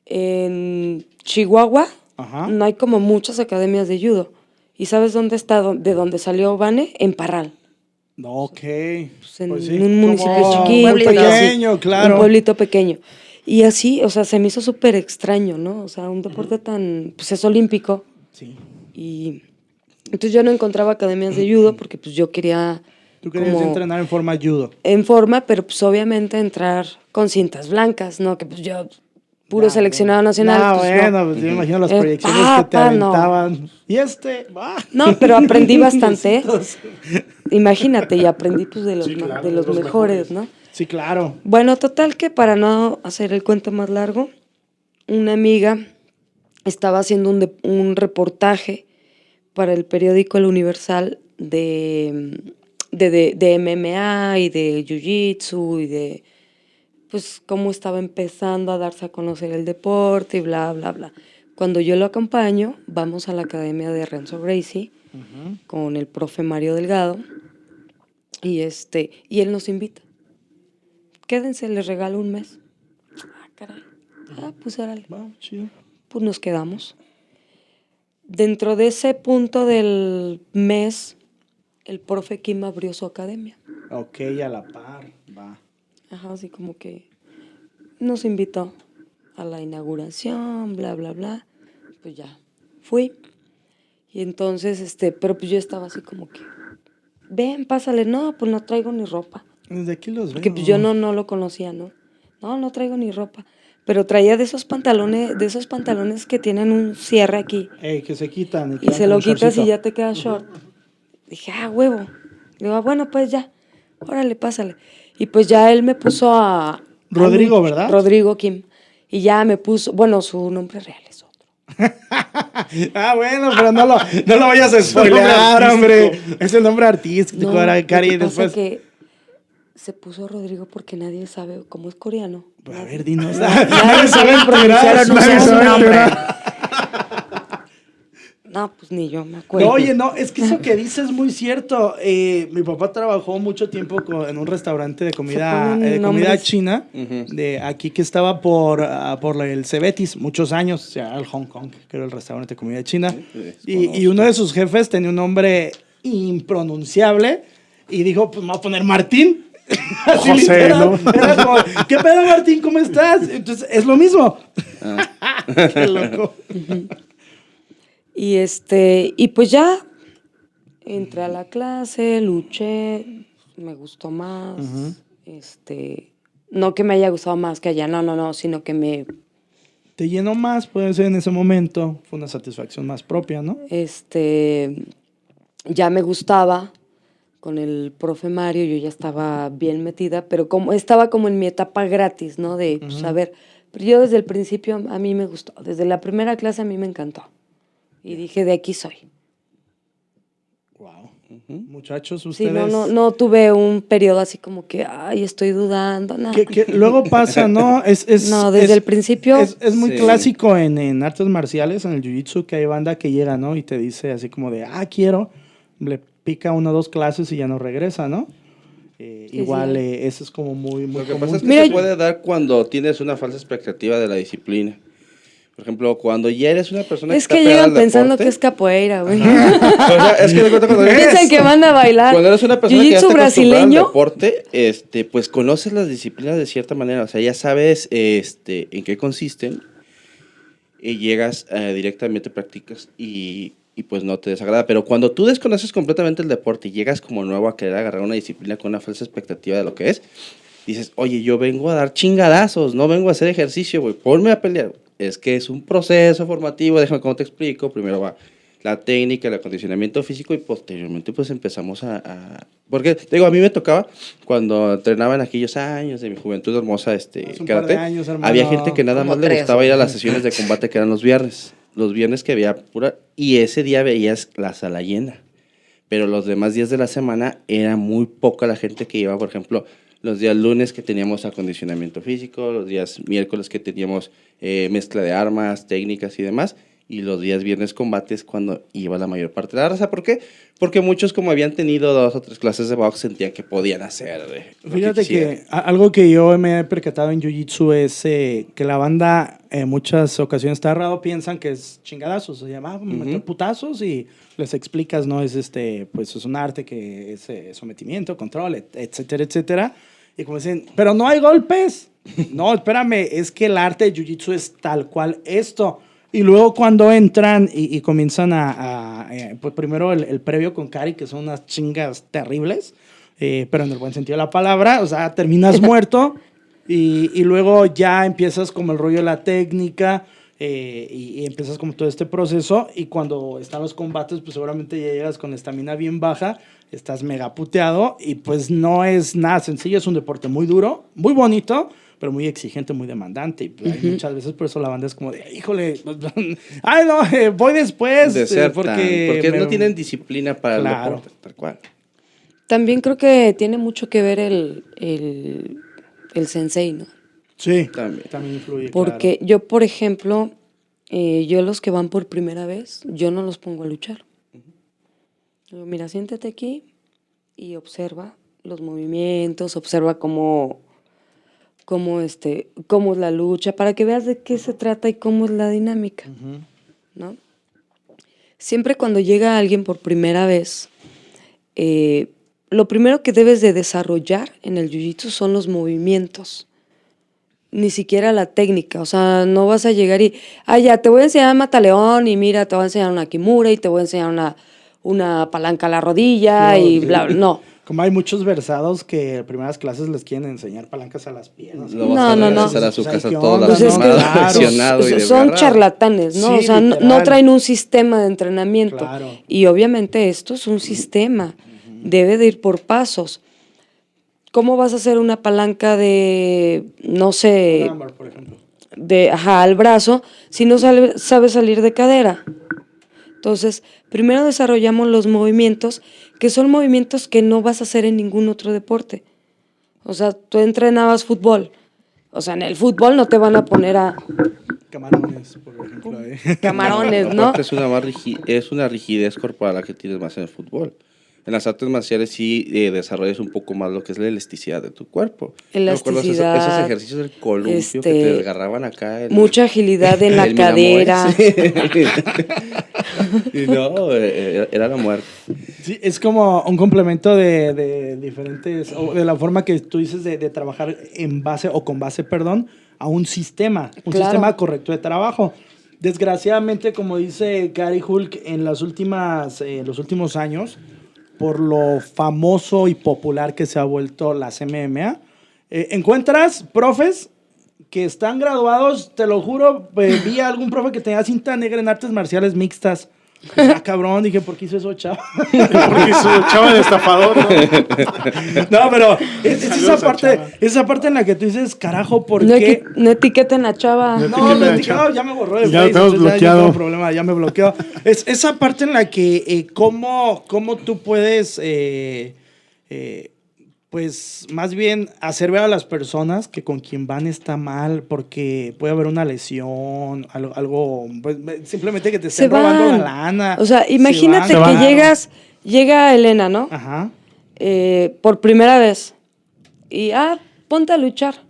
en Chihuahua Ajá. no hay como muchas academias de judo. ¿Y sabes dónde está, de dónde salió Vane? En Parral. No, ok. Pues en Pues sí, un municipio chiquito, pueblito. y así, pequeño, claro. Un pueblito pequeño. Y así, o sea, se me hizo súper extraño, ¿no? O sea, un deporte tan, pues es olímpico. Sí. Y entonces yo no encontraba academias de judo porque pues yo quería Tú querías como entrenar en forma judo. en forma, pero pues obviamente entrar con cintas blancas, ¿no? Que pues yo, puro Ah, seleccionado nacional. Ah, pues, bueno, no. pues yo me imagino las Eh, proyecciones pa, que te pa, no. aventaban. Y este, va. No, pero aprendí bastante. ¿eh? Imagínate, y aprendí pues de los, Sí, ma- claro, de los, mejores, mejores. ¿no? Sí, claro. Bueno, total que para no hacer el cuento más largo, una amiga estaba haciendo un, de- un reportaje para el periódico El Universal de, de, de- de MMA y de Jiu-Jitsu y de pues cómo estaba empezando a darse a conocer el deporte y bla, bla, bla. Cuando yo lo acompaño, vamos a la academia de Renzo Gracie con el profe Mario Delgado y, este, y él nos invita quédense, les regalo un mes. Ah, caray. Ah, pues órale. Chido. Pues nos quedamos. Dentro de ese punto del mes, el profe Kim abrió su academia. Ok, a la par. Va. Ajá, así como que nos invitó a la inauguración, bla, bla, bla. Pues ya, fui. Y entonces, este, pero pues yo estaba así como que, ven, pásale. No, pues no traigo ni ropa. Desde aquí los veo. Porque pues yo no, no lo conocía, ¿no? No, no traigo ni ropa. Pero traía de esos pantalones, de esos pantalones que tienen un cierre aquí. Ey, que se quitan. Y quedan se lo un quitas y shortcito. ya te queda short. Dije, ah, huevo. Le digo, ah, bueno, pues ya. Órale, pásale. Y pues ya él me puso a... Rodrigo, a- ¿verdad? Rodrigo Kim. Y ya me puso, bueno, su nombre real es otro. Ah, bueno, pero no lo, no lo vayas a spoilear, hombre. Es el nombre artístico. No, Cari, que pasa después. que se puso Rodrigo porque nadie sabe cómo es coreano. A ver, dinos. Nadie sabe pronunciar a nombre. No, pues ni yo me acuerdo. No, oye, no, es que eso que dices es muy cierto. Eh, mi papá trabajó mucho tiempo en un restaurante de comida, eh, de comida china, de aquí que estaba por, ah, por el Cebetis, muchos años, o sea, el Hong Kong, que era el restaurante de comida china. Y, uno de sus jefes tenía un nombre impronunciable y dijo, pues me voy a poner Martín. Así José, literal. ¿no? Era como, ¿qué pedo, Martín? ¿Cómo estás? Entonces, es lo mismo. Ah. Qué loco. Y este, y pues ya entré a la clase, luché, me gustó más. Este, no que me haya gustado más que allá, no, no, no, sino que me Te llenó más, puede ser en ese momento. Fue una satisfacción más propia, ¿no? este ya me gustaba con el profe Mario, yo ya estaba bien metida, pero como estaba como en mi etapa gratis, ¿no? De pues, a ver, pero yo desde el principio a mí me gustó, desde la primera clase a mí me encantó. Y dije, de aquí soy. Wow. Muchachos, Sí, ustedes. no, no, no tuve un periodo así como que, ay, estoy dudando, nada. Que, que luego pasa, ¿no? Es, es, No, desde es- el principio- Es, es muy Sí. clásico en, en artes marciales, en el jiu-jitsu, que hay banda que llega, ¿no? Y te dice así como de, ah, quiero. Le pica una o dos clases y ya no regresa, ¿no? Eh, Sí, igual, sí. eh, eso es como muy, muy Lo que común. pasa es que Mira, se puede dar cuando tienes una falsa expectativa de la disciplina. Por ejemplo, cuando ya eres una persona Es que pegada llegan pensando deporte, que es capoeira, güey. o sea, es que de cuenta cuando eres, Piensan que van a bailar. cuando eres una persona que ya acostumbrada al brasileño. deporte, este, pues conoces las disciplinas de cierta manera. O sea, ya sabes este, en qué consisten y llegas eh, directamente, practicas y, y pues no te desagrada. Pero cuando tú desconoces completamente el deporte y llegas como nuevo a querer agarrar una disciplina con una falsa expectativa de lo que es, dices, oye, yo vengo a dar chingadazos, no vengo a hacer ejercicio, güey, ponme a pelear. Es que es un proceso formativo, déjame cómo te explico. Primero va la técnica, el acondicionamiento físico y posteriormente pues empezamos a... a- Porque, digo, a mí me tocaba cuando entrenaba en aquellos años de mi juventud hermosa, este, karate, años, había gente que nada Como más le gustaba ir a las sesiones de combate que eran los viernes. Los viernes que había pura... Y ese día veías la sala llena. Pero los demás días de la semana era muy poca la gente que iba, por ejemplo, los días lunes que teníamos acondicionamiento físico, los días miércoles que teníamos eh, mezcla de armas, técnicas y demás, y los días viernes combates cuando iba la mayor parte de la raza. ¿Por qué? Porque muchos como habían tenido dos o tres clases de box sentían que podían hacer. eh, Fíjate que a- algo que yo me he percatado en Jiu-Jitsu es eh, que la banda en muchas ocasiones está errado, piensan que es chingadazos, se llama meter putazos y les explicas, ¿no? Es este, pues es un arte que es eh, sometimiento, control, et- etcétera, etcétera. Y como dicen, pero no hay golpes. No, espérame, es que el arte de Jiu-Jitsu es tal cual esto. Y luego cuando entran y, y comienzan a, a, eh, pues primero el, el previo con Cari, que son unas chingas terribles, eh, pero en el buen sentido de la palabra, o sea, terminas muerto y, y luego ya empiezas como el rollo de la técnica eh, y, y empiezas como todo este proceso y cuando están los combates, pues seguramente ya llegas con estamina bien baja, estás mega puteado y pues no es nada sencillo, es un deporte muy duro, muy bonito, pero muy exigente, muy demandante. Y pues, hay muchas veces por eso la banda es como de, híjole, ay no, eh, voy después. eh, porque porque, me- no tienen disciplina para Claro. el deporte, tal cual. También creo que tiene mucho que ver el, el, el sensei, ¿no? Sí, También. también influye. Porque yo, por ejemplo, eh, yo los que van por primera vez, yo no los pongo a luchar. Digo, mira, siéntate aquí y observa los movimientos, observa cómo, cómo, este, cómo es la lucha, para que veas de qué se trata y cómo es la dinámica, ¿no? Siempre cuando llega alguien por primera vez, eh, lo primero que debes de desarrollar en el jiu-jitsu son los movimientos ni siquiera la técnica, o sea, no vas a llegar y, ah, ya, te voy a enseñar mataleón y mira, te voy a enseñar una kimura y te voy a enseñar una, una palanca a la rodilla y bla, bla, no. Como hay muchos versados que en primeras clases les quieren enseñar palancas a las piernas. No, no, no. regresar a su Pues, casa ¿qué todo onda? Pues es que- lastimado, lesionado y son charlatanes, ¿no? Sí, o sea, no, no traen un sistema de entrenamiento. Claro. Y obviamente esto es un sistema, debe de ir por pasos. ¿Cómo vas a hacer una palanca de, no sé, Ámbar, por ejemplo. de ajá, al brazo si no sale- sabes salir de cadera. Entonces, primero desarrollamos los movimientos, que son movimientos que no vas a hacer en ningún otro deporte. O sea, tú entrenabas fútbol. O sea, en el fútbol no te van a poner a Camarones, por ejemplo. ahí. camarones, ¿no? Es una, más rigi- es una rigidez corporal la que tienes más en el fútbol. En las artes marciales sí eh, desarrollas un poco más lo que es la elasticidad de tu cuerpo. ¿No recuerdas esos- Elasticidad, Esos, ejercicios del columpio que este, te desgarraban acá. el- Mucha agilidad en la el Minamoy, cadera. y no, eh, era la muerte. Sí, es como un complemento de, de diferentes, o de la forma que tú dices de, de trabajar en base o con base, perdón, a un sistema, un Claro. sistema correcto de trabajo. Desgraciadamente, como dice Gary Hulk, en las últimas, eh, los últimos años, por lo famoso y popular que se ha vuelto las MMA, eh, encuentras profes que están graduados, te lo juro, eh, vi a algún profe que tenía cinta negra en artes marciales mixtas. Ah, cabrón, dije, ¿por qué hizo eso, chavo? Porque su chava de estafador, ¿no? No, pero es, es esa parte, Chava. esa parte en la que tú dices, carajo, ¿por No, qué? no etiqueten a Chava. No. No, no, Chava. ya me borró de Ya lo Face, tenemos entonces ya- ya bloqueado. no tengo problema, ya me bloqueó. Es esa parte en la que eh, cómo, cómo tú puedes, eh, eh, pues más bien hacer ver a las personas que con quien van está mal porque puede haber una lesión, algo, algo pues, simplemente que te Se estén robando la van. lana. O sea, se imagínate van. que llegas, llega Elena, ¿no? Ajá. eh, por primera vez. Y, ah, ponte a luchar.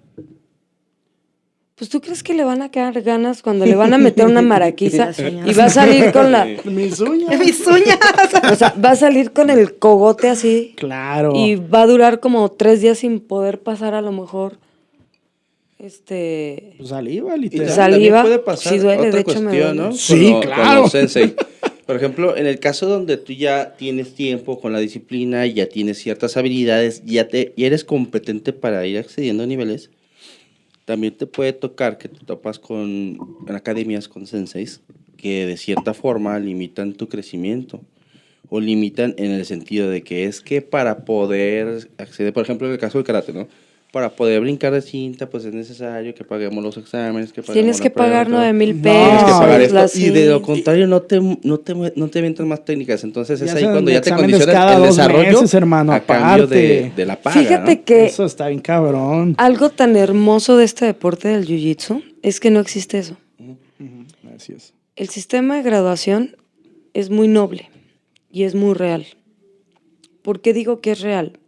Pues tú crees que le van a quedar ganas cuando le van a meter una maraquiza y va a salir con la. Mis uñas. Mis uñas. O sea, va a salir con el cogote así Claro. y va a durar como tres días sin poder pasar a lo mejor. Este. Pues saliva, Y literal. También Saliva, puede pasar sí duele, otra de hecho me cuestión, duele. ¿no? Sí, Con claro. con los sensei. Por ejemplo, en el caso donde tú ya tienes tiempo con la disciplina, ya tienes ciertas habilidades, ya te ya eres competente para ir accediendo a niveles, también te puede tocar que te topas con academias con senseis que de cierta forma limitan tu crecimiento o limitan en el sentido de que es que para poder acceder, por ejemplo, en el caso del karate, ¿no? Para poder brincar de cinta, pues es necesario que paguemos los exámenes, que paguemos Tienes que prueba, pagar nueve mil No, pesos. Tienes que pagar esto, la y de lo contrario no te, no te, no te avientan más técnicas. Entonces es ahí cuando ya te cada el dos desarrollo meses, hermano, a cambio de, de la paga. Fíjate ¿no? que Eso está bien cabrón. algo tan hermoso de este deporte del jiu-jitsu es que no existe eso. Así es. el sistema de graduación es muy noble y es muy real. ¿Por qué digo que es real?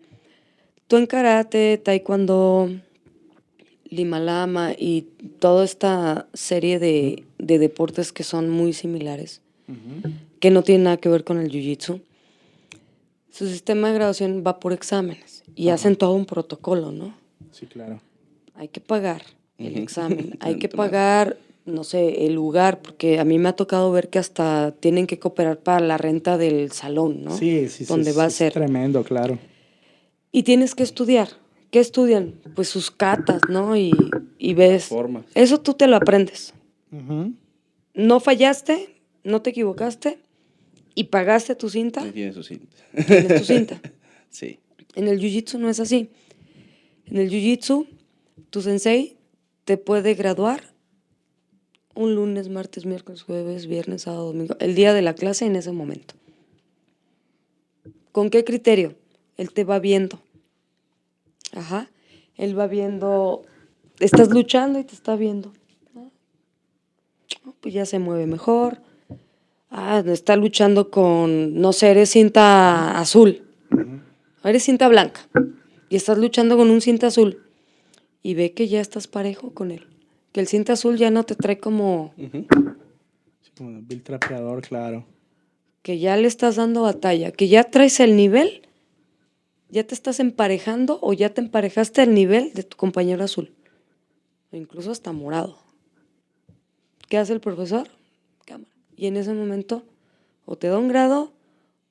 Tú en karate, taekwondo, limalama y toda esta serie de, de deportes que son muy similares, que no tienen nada que ver con el jiu-jitsu, su sistema de graduación va por exámenes y hacen todo un protocolo, ¿no? Sí, claro. Hay que pagar el examen, hay que pagar, no sé, el lugar, porque a mí me ha tocado ver que hasta tienen que cooperar para la renta del salón, ¿no? Sí, sí, sí. Donde sí, va a es ser. Tremendo, claro. Y tienes que estudiar. ¿Qué estudian? Pues sus catas, ¿no? Y, y ves. Formas. Eso tú te lo aprendes. No fallaste, no te equivocaste y pagaste tu cinta, Ahí tiene su cinta. tienes tu cinta. Sí. En el jiu-jitsu no es así. En el jiu-jitsu, tu sensei te puede graduar un lunes, martes, miércoles, jueves, viernes, sábado, domingo, el día de la clase en ese momento. ¿Con qué criterio? Él te va viendo. Ajá. Él va viendo, estás luchando y te está viendo. Ah, Pues ya se mueve mejor. Ah, está luchando con, no sé, eres cinta azul. Eres cinta blanca y estás luchando con un cinta azul y ve que ya estás parejo con él. Que el cinta azul ya no te trae como. Sí, como el Trapeador, claro. que ya le estás dando batalla, que ya traes el nivel, ya te estás emparejando o ya te emparejaste al nivel de tu compañero azul. O incluso hasta morado. ¿Qué hace el profesor? Cámara. Y en ese momento o te da un grado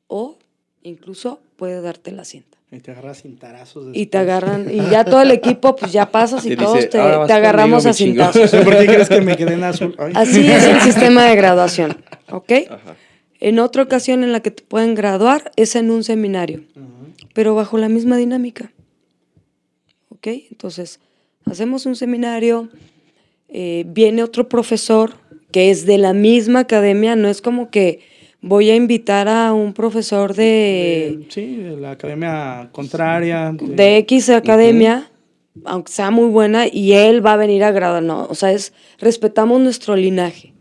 o incluso puede darte la cinta. Y te agarras cintarazos. Y te después. agarran, y ya todo el equipo, pues ya pasas y Te todos dice, te, "Ahora vas te agarramos conmigo, a mi chingón". cintazos. ¿Por qué crees que me quedé en azul? Ay. Así es el sistema de graduación, ¿ok? Ajá. En otra ocasión en la que te pueden graduar es en un seminario, pero bajo la misma dinámica, ¿ok? Entonces, hacemos un seminario, eh, viene otro profesor que es de la misma academia, no es como que voy a invitar a un profesor de... Sí, de la academia contraria. de X academia, aunque sea muy buena, y él va a venir a graduar. No, o sea, es respetamos nuestro linaje.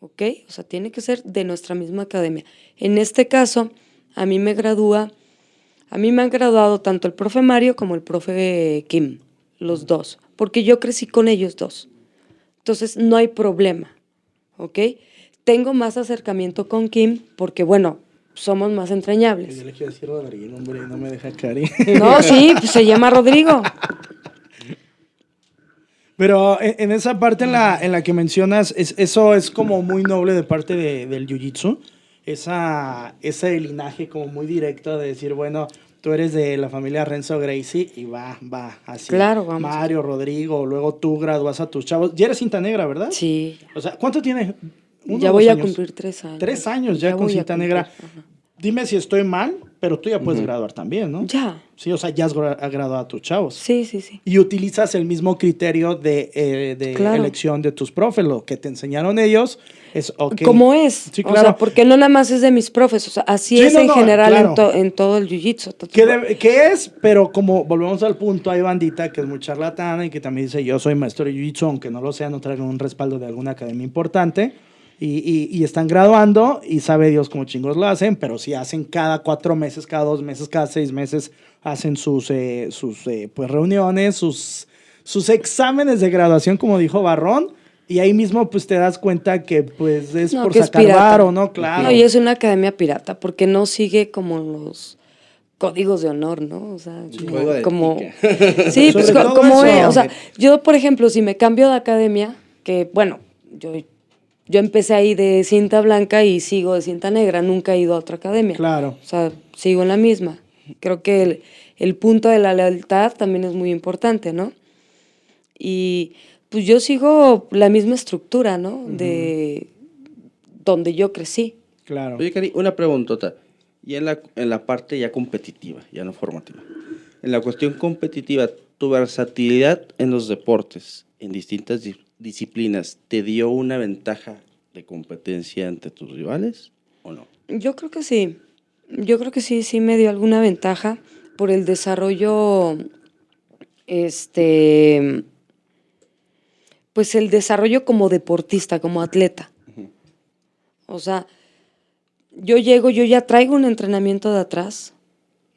¿Ok? O sea, tiene que ser de nuestra misma academia. En este caso, a mí me gradúa, a mí me han graduado tanto el profe Mario como el profe Kim, los dos, porque yo crecí con ellos dos. Entonces, no hay problema. ¿Ok? Tengo más acercamiento con Kim porque, bueno, somos más entrañables. Yo le quiero decir Rodrigo, hombre, no me deja Cari. No, sí, pues se llama Rodrigo. Pero en, en esa parte en la, en la que mencionas, es- eso es como muy noble de parte de- del jiu-jitsu. Esa, ese linaje como muy directo de decir, bueno, tú eres de la familia Renzo Gracie y va, va, así. Claro, vamos. Mario, Rodrigo, luego tú gradúas a tus chavos. Ya eres cinta negra, ¿verdad? Sí. O sea, ¿cuánto tiene? ¿Uno ya voy a años? cumplir tres años. Tres años ya, con cinta negra. ajá. Dime si estoy mal, pero tú ya puedes graduar también, ¿no? Ya. Sí, o sea, ya has gra- has graduado a tus chavos. Sí, sí, sí. Y utilizas el mismo criterio de, eh, de Claro. elección de tus profes, lo que te enseñaron ellos es ok. Como es. Sí, O claro. sea, porque no nada más es de mis profes. O sea, así Sí, es no, en no, general claro. en, to- en todo el jiu-jitsu. ¿Qué, debe- qué es? Pero como volvemos al punto, hay bandita que es muy charlatana y que también dice yo soy maestro de jiu-jitsu, aunque no lo sea, no traigan un respaldo de alguna academia importante. Y, y- y están graduando y sabe Dios cómo chingos lo hacen, pero si hacen cada cuatro meses, cada dos meses, cada seis meses, hacen sus, eh, sus eh, pues, reuniones, sus, sus exámenes de graduación, como dijo Barrón, y ahí mismo pues te das cuenta que pues es No, por que es sacar varo, ¿no? Claro. No, y es una academia pirata porque no sigue como los códigos de honor, ¿no? O sea, como- como... Sí, pues como eso. es. O sea, yo, por ejemplo, si me cambio de academia, que bueno, yo, yo empecé ahí de cinta blanca y sigo de cinta negra, nunca he ido a otra academia. Claro. O sea, sigo en la misma. Creo que el, el punto de la lealtad también es muy importante, ¿no? Y pues yo sigo la misma estructura, ¿no? De donde yo crecí. Claro. Oye, Cari, una preguntota. Y en la, en la parte ya competitiva, ya no formativa. En la cuestión competitiva, tu versatilidad en los deportes, en distintas di- disciplinas, ¿te dio una ventaja de competencia ante tus rivales o no? Yo creo que sí. Yo creo que sí, sí me dio alguna ventaja por el desarrollo, este, pues el desarrollo como deportista, como atleta. O sea, yo llego, yo ya traigo un entrenamiento de atrás,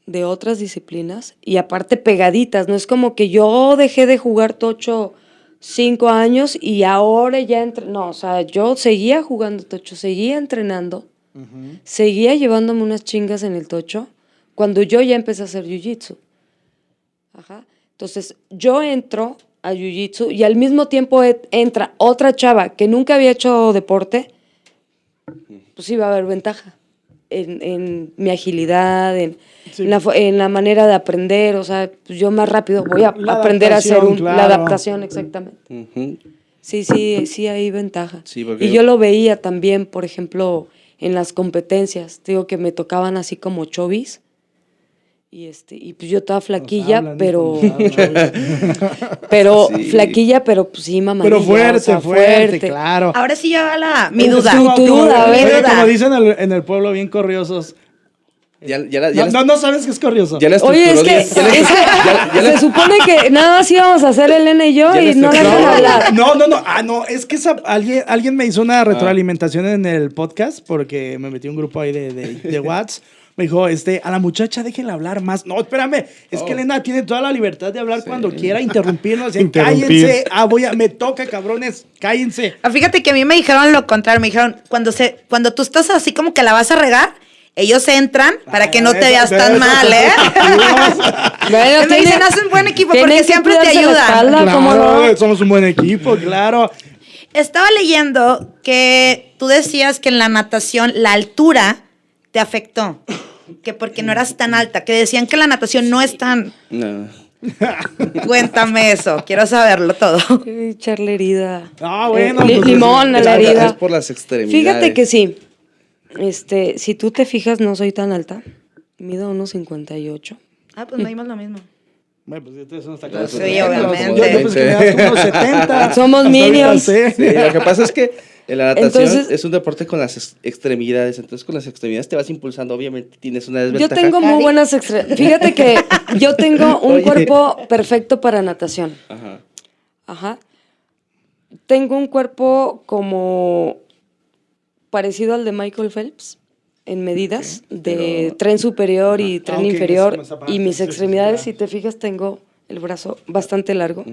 de otras disciplinas, y aparte pegaditas, no es como que yo dejé de jugar tocho cinco años y ahora ya entre... No, o sea, yo seguía jugando tocho, seguía entrenando, seguía llevándome unas chingas en el tocho, cuando yo ya empecé a hacer jiu-jitsu. Ajá. Entonces, yo entro a jiu-jitsu y al mismo tiempo e- entra otra chava que nunca había hecho deporte, pues va a haber ventaja en, en mi agilidad, en, Sí. en la, fo- en la manera de aprender, o sea, pues yo más rápido voy a La aprender a hacer un- la adaptación, exactamente. Sí, sí, sí hay ventaja. Sí, porque- y yo lo veía también, por ejemplo, en las competencias, te digo que me tocaban así como chovis. Y este, y pues yo estaba flaquilla, hablan, pero pero Sí. flaquilla, pero pues sí, mamá. Pero fuerte, fuerte, claro. Ahora sí ya va la, mi duda. como- duda, a ver. oye, Mi duda. Como dicen en el, en el pueblo, bien corriosos. Ya, ya, la- ya No, la- no, no sabes que es corrioso. ya la Oye, es que, es se supone que nada más íbamos a hacer Elena y yo y no la No, hablar. No, no, no. Ah, no. Es que esa- alguien, alguien me hizo una retroalimentación en el podcast porque me metí un grupo ahí de, de, de Whats. Me dijo, este, a la muchacha déjenla hablar más. No, espérame. Es que Elena tiene toda la libertad de hablar cuando quiera, interrumpirnos. Interrumpir. Cállense. Ah, voy a, me toca, cabrones. Cállense. Ah, Fíjate que a mí me dijeron lo contrario, me dijeron, cuando se, cuando tú estás así como que la vas a regar, ellos entran para que no te veas de tan eso mal, ¿eh? Bueno, me dicen, hacen buen equipo porque que siempre te ayudan. espalda, ¿cómo Claro, no? somos un buen equipo, claro. Estaba leyendo que tú decías que en la natación la altura te afectó, que porque no eras tan alta, que decían que la natación no es tan... No. Cuéntame eso, quiero saberlo todo. Echarle herida. Ah, bueno, Eh, li- pues, limón a la herida. es por las extremidades. Fíjate que sí. Este, si tú te fijas, no soy tan alta. Mido unos 58. Ah, pues medimos lo mismo. Bueno, pues entonces no está Sí, claro. obviamente. Yo, yo pensé que unos 70. Somos Hasta minions. Sí, lo que pasa es que en la natación Entonces- es un deporte con las ex- extremidades, entonces con las extremidades te vas impulsando, obviamente tienes una Yo desventaja. tengo muy buenas extre- Fíjate que yo tengo un Oye. cuerpo perfecto para natación. Ajá. Ajá. Tengo un cuerpo como parecido al de Michael Phelps en medidas de tren superior y tren Ah, inferior y mis sí, sí, extremidades, sí, si te fijas, tengo el brazo bastante largo,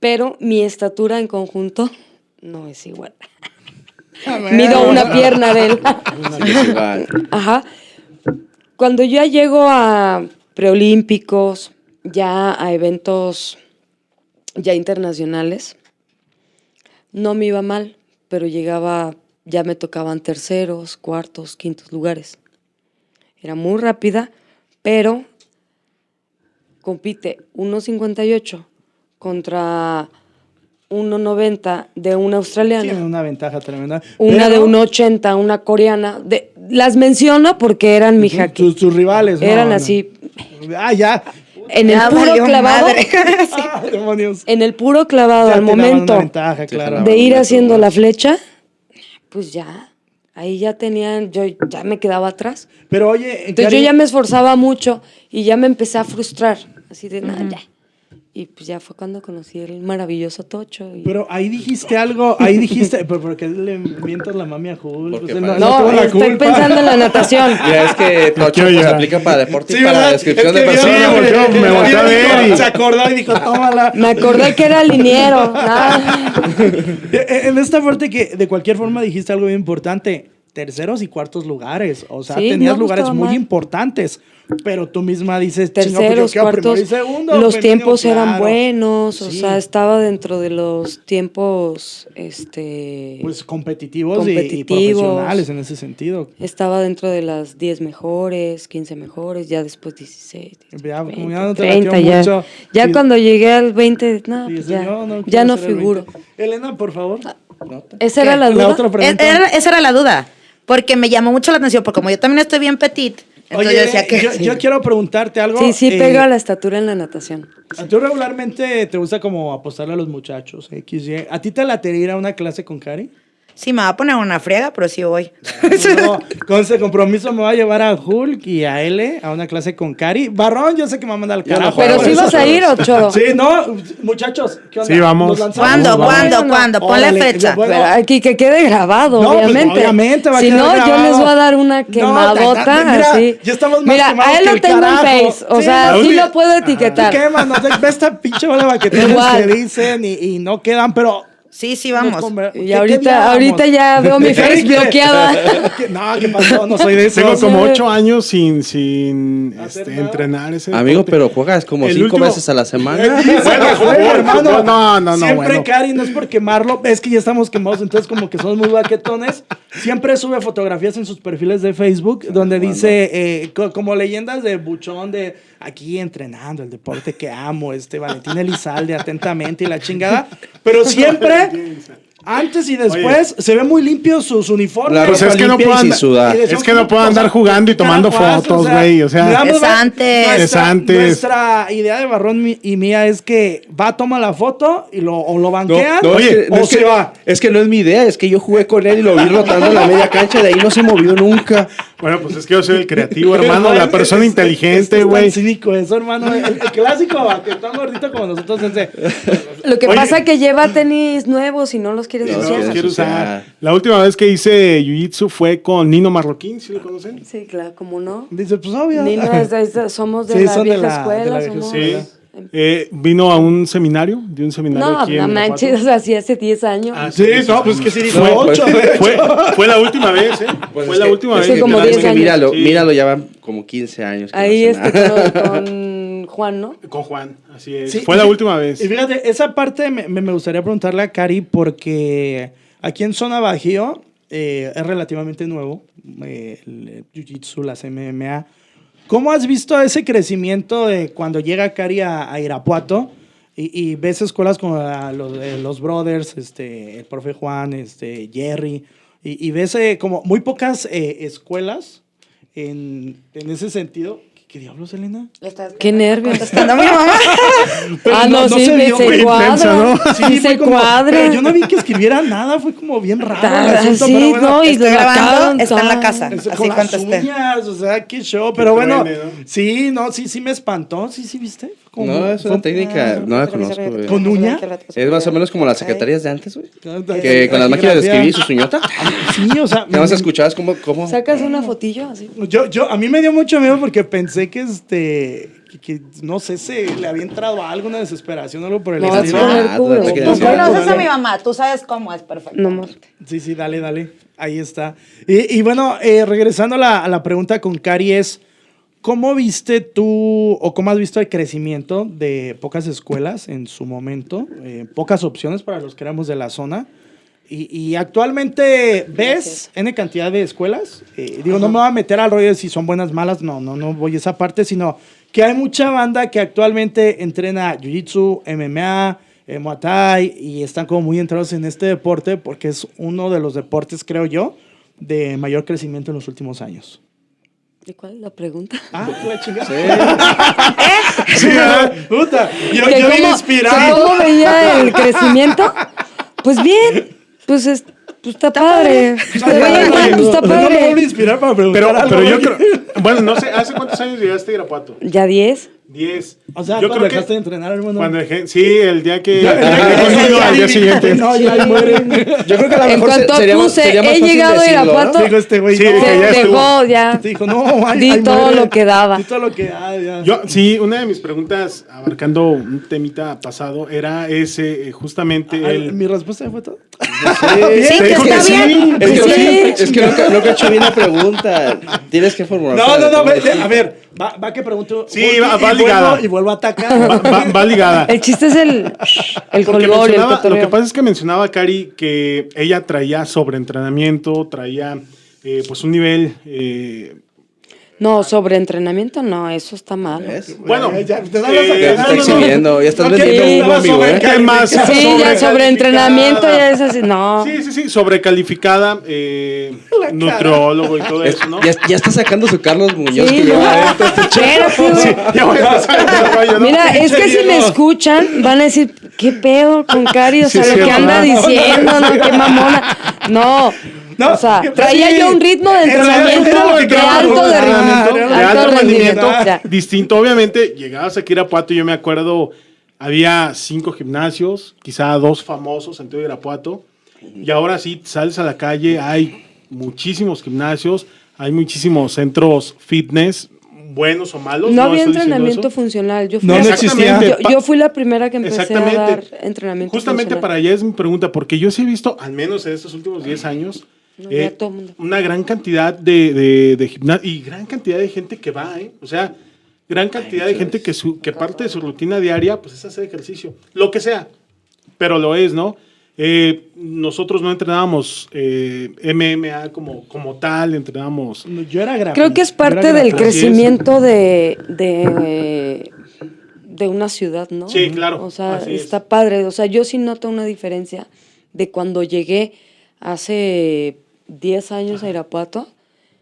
pero mi estatura en conjunto no es igual. Mido una pierna de él. Sí, es igual. Ajá. Cuando ya llego a preolímpicos, ya a eventos ya internacionales, no me iba mal, pero llegaba, ya me tocaban terceros, cuartos, quintos lugares. Era muy rápida, pero compite 1.58 contra 1.90 de una australiana. Tiene una ventaja tremenda. Una de Pero 1.80, una coreana. De, las menciono porque eran mi jaque. Tus, tus rivales. no, Eran no. así. Ah, ya. En el Ya puro clavado. Ah, demonios. En el puro clavado, Ya al momento ventaja, Sí, claro. de ir haciendo la flecha, pues ya. Ahí ya tenían, yo ya me quedaba atrás. Pero oye, Entonces Cari, yo ya me esforzaba mucho y ya me empecé a frustrar. Así de nada, ya. Y pues ya fue cuando conocí el maravilloso Tocho. y- Pero ahí dijiste algo, ahí dijiste, pero ¿por qué le mientas la mami a? Porque Pues para- no, no, la estoy culpa. pensando en la natación. Mira, es que Tocho pues, aplica para deporte Sí, y para ¿verdad? descripción Es de que vio- personas. me volteó a ver y- Se acordó y dijo, tómala. Me acordé que era liniero. Ah. Eh, En esta parte que de cualquier forma dijiste algo bien importante, terceros y cuartos lugares, o sea, Sí, tenías no, lugares estaba muy mal. importantes, pero tú misma dices, "Chinga, pues yo terceros, primero cuartos, y segundo, los femenino, tiempos eran claro". buenos, o Sí. sea, estaba dentro de los tiempos, este, Pues competitivos, y- Y, Competitivos. profesionales en ese sentido. estaba dentro de las 10 mejores, 15 mejores, ya después 16, Ya, como 20, ya no te 30, latió ya, mucho, ya sí. cuando llegué al 20, no, pues ya, "Yo no ya no el figuro. 20". Elena, por favor. Esa era la La duda. otra pregunta. Era- esa era la duda, porque me llamó mucho la atención, porque como yo también estoy bien petit, entonces Oye, yo decía que... yo, yo quiero preguntarte algo. Sí, sí, eh, pega la estatura en la natación. ¿Tú regularmente te gusta como apostarle a los muchachos? X? ¿A ti te latería ir a una clase con Cari? Sí, me va a poner una friega, pero sí voy. No, con ese compromiso me va a llevar a Hulk y a L a una clase con Cari. Barrón, yo sé que me va a mandar al Yo no carajo. Pero sí eso. vas a ir o chodo. Sí, no, muchachos, ¿qué onda? Sí, vamos. ¿Cuándo? Vamos. ¿Cuándo? No, ¿Cuándo? Ponle fecha. bueno. Pero aquí que quede grabado, No, pues, obviamente. obviamente va a si quedar no, yo grabado. les voy a dar una No, quemadota ta- ta- mira, así. ya estamos más Mira, quemados a él lo tengo carajo. en Face. O Sí, sea, sí lo puedo etiquetar. ¿Qué, mano? Ve esta pinche bola de baqueteros que dicen y, y no quedan, pero... Sí, sí, vamos. Y ¿qué- qué ahorita, ahorita ya veo mi face bloqueada. No, ¿qué pasó? No soy de eso. Tengo como ocho años sin, sin este, entrenar ese Amigo, deporte. pero juegas como El cinco último- veces a la semana. Hermano. no, no, no, Siempre bueno. Cari, no es por quemarlo, es que ya estamos quemados, entonces como que somos muy baquetones. Siempre sube fotografías en sus perfiles de Facebook donde dice, eh, co- como leyendas de buchón, de aquí entrenando el deporte que amo, este Valentín Elizalde, atentamente y la chingada. Pero siempre, antes y después, se ve muy limpio sus uniformes. La Pues es que no puedo andar- sudar. Es que no puedo andar jugando y ¿qué tomando fotos, güey, o sea- digamos, Es antes. Nuestra, Es antes. nuestra idea de Barrón mi- y mía es que va, toma la foto y lo, o lo banquean No, no, Oye, no o es se que- va. es que no es mi idea, es que yo jugué con él y lo vi rotando en la media cancha, de ahí no se movió nunca. Bueno, pues es que yo soy el creativo, hermano, Es- la es- persona es- inteligente, es güey. cínico eso, hermano. El, el clásico baquetón gordito como nosotros ese. Lo que Oye. pasa es que lleva tenis nuevos y no los quieres No, No, usar. los quiero usar. La última vez que hice jiu-jitsu fue con Nino Marroquín, ¿sí lo conocen? Sí, claro, ¿cómo no? Dice, pues obvio. Nino, es de- es somos de Sí, la de vieja la- de escuela. la vieja somos- Sí. Eh, vino a un seminario, de un seminario No, aquí en no Guanajuato. manches, así hace 10 años. Ah, Sí, no, pues que sí dijo No, ocho. pues- de hecho. Fue, fue la última vez, ¿eh? Pues fue la que- última vez. como míralo, 10 años. Míralo, Sí. míralo, ya van como 15 años. que no Ahí hace este, con, con Juan, ¿no? Con Juan, así es. Sí, fue la última vez. Y fíjate, esa parte me, me me gustaría preguntarle a Cari porque aquí en Zona Bajío eh, es relativamente nuevo eh, el Jiu-Jitsu, las MMA. ¿Cómo has visto ese crecimiento de cuando llega Cari a, a Irapuato y, y ves escuelas como los, los Brothers, este, el profe Juan, este, Jerry, y, y ves eh, como muy pocas eh, escuelas en, en ese sentido? ¿Qué, qué diablos, Elena? Qué nervios. A mi mamá. Pero ah, no, sí, se me vio, se güey, cuadra. intensa, ¿no? Sí, Sí, se como- cuadra. pero yo no vi que escribiera nada, fue como bien raro. el Ah, asunto, sí, pero bueno, no, y Estoy la grabando, está en la casa. es- Así con las contesté. uñas, o sea, qué show. Pero bueno, truene, ¿no? sí, no, sí, sí me espantó. Sí, sí, ¿viste? Como- No, es fue- una técnica, no la conozco, güey. ¿Con uña? Es más o menos como las secretarías de antes, güey. Que con las máquinas de escribir y sus uñotas. Sí, o sea. Nada más escuchabas cómo, cómo. Sacas una fotillo así. Yo, yo, a mí me dio mucho miedo porque pensé que este. Que, que, no sé, se le había entrado algo, una desesperación o algo por el No, es estilo. Ah, Tú conoces a mi mamá, tú sabes cómo es perfecto. No. Sí, sí, dale, dale. Ahí está. Y, y bueno, eh, regresando a la, a la pregunta con Cari es, ¿cómo viste tú o cómo has visto el crecimiento de pocas escuelas en su momento? Eh, pocas opciones para los que éramos de la zona. Y, y actualmente ves N cantidad de escuelas. Eh, digo, no me voy a meter al rollo de si son buenas, malas. No, no, no voy a esa parte, sino que hay mucha banda que actualmente entrena Jiu-Jitsu, MMA, eh, Muay Thai y están como muy entrados en este deporte porque es uno de los deportes, creo yo, de mayor crecimiento en los últimos años. ¿Y cuál es la pregunta? Ah, la chingada. Sí, ah, puta. Yo, ¿Que yo vine cómo- inspirado. que ¿Cómo veía el crecimiento? Pues bien, pues, es, pues está padre. Está bien, pues está No me voy a padre. inspirar para preguntar Pero, algo, pero yo creo. Bueno, no sé, ¿hace cuántos años llegaste a Irapuato? Ya 10. Diez. O sea, yo cuando creo que. dejaste de entrenar, hermano. Cuando dejé, sí, el día que. Ya, ya, ya, Conmigo ya, ya, al día siguiente. No, ya muere. Yo creo que a lo En mejor cuanto se- sería, puse, sería más he fácil llegado a ¿no? Irapuato. Dijo este güey. Sí, no, que ya dejó ya. Te dijo, no, ay, Di ay, todo muere. lo que daba. Di todo lo que da, ya. Yo, sí, una de mis preguntas, abarcando un temita pasado, era ese, eh, justamente Ah, el. Mi respuesta fue todo. Sí, Te que dijo está que sí. bien. Es que, Sí. que he hecho bien la pregunta. Tienes que formular. No, no, no, a ver, va, va que pregunto. Sí, va- y va vuelvo- ligada. Y vuelvo a atacar. Va, va- va ligada. El chiste es el, el color lo que pasa es que mencionaba Cari que ella traía sobreentrenamiento, traía eh, pues un nivel eh, No, sobre entrenamiento no, eso está mal. Bueno, ya, te eh, Ya está exhibiendo, ya estás No, vendiendo estaba humo, amigo, ¿eh? ¿Qué más? Sí, ya sobre entrenamiento ya es así, no. Sí, sí, sí, sobrecalificada, eh, nutriólogo y todo eso, ¿no? Ya, ya está sacando su Carlos Muñoz Sí, que no. lleva adentro este Espérate, güey. Ya voy a pasar el rollo, ¿no? Mira, es que si me escuchan, van a decir, ¿qué pedo con Cari? O Sí, sea, lo que anda diciendo, ¿no? Qué mamona. No. No, o sea, traía sí. yo un ritmo de entrenamiento de alto de rendimiento. de alto rendimiento, Ya. distinto. Obviamente, llegabas aquí a Irapuato, yo me acuerdo, había cinco gimnasios, quizá dos famosos en todo Irapuato, y ahora sí, sales a la calle, hay muchísimos gimnasios, hay muchísimos centros fitness, buenos o malos. No había estoy diciendo entrenamiento funcional. Yo fui, No, no existía. Yo, yo fui la primera que empecé a Exactamente. dar entrenamiento Justamente funcional. para allá es mi pregunta, porque yo sí he visto, al menos en estos últimos 10 años, No, eh, ya todo mundo. una gran cantidad de, de, de y gran cantidad de gente que va, ¿eh? O sea, gran cantidad de gente que, su, que parte de su rutina diaria, pues es hacer ejercicio, lo que sea, pero lo es, ¿no? Eh, nosotros no entrenábamos eh, MMA como, como tal, entrenábamos... Yo era grafito. Creo que es parte del crecimiento de, de, de una ciudad, ¿no? Sí, claro, O sea, así es. está padre. O sea, yo sí noto una diferencia de cuando llegué hace 10 años a Irapuato.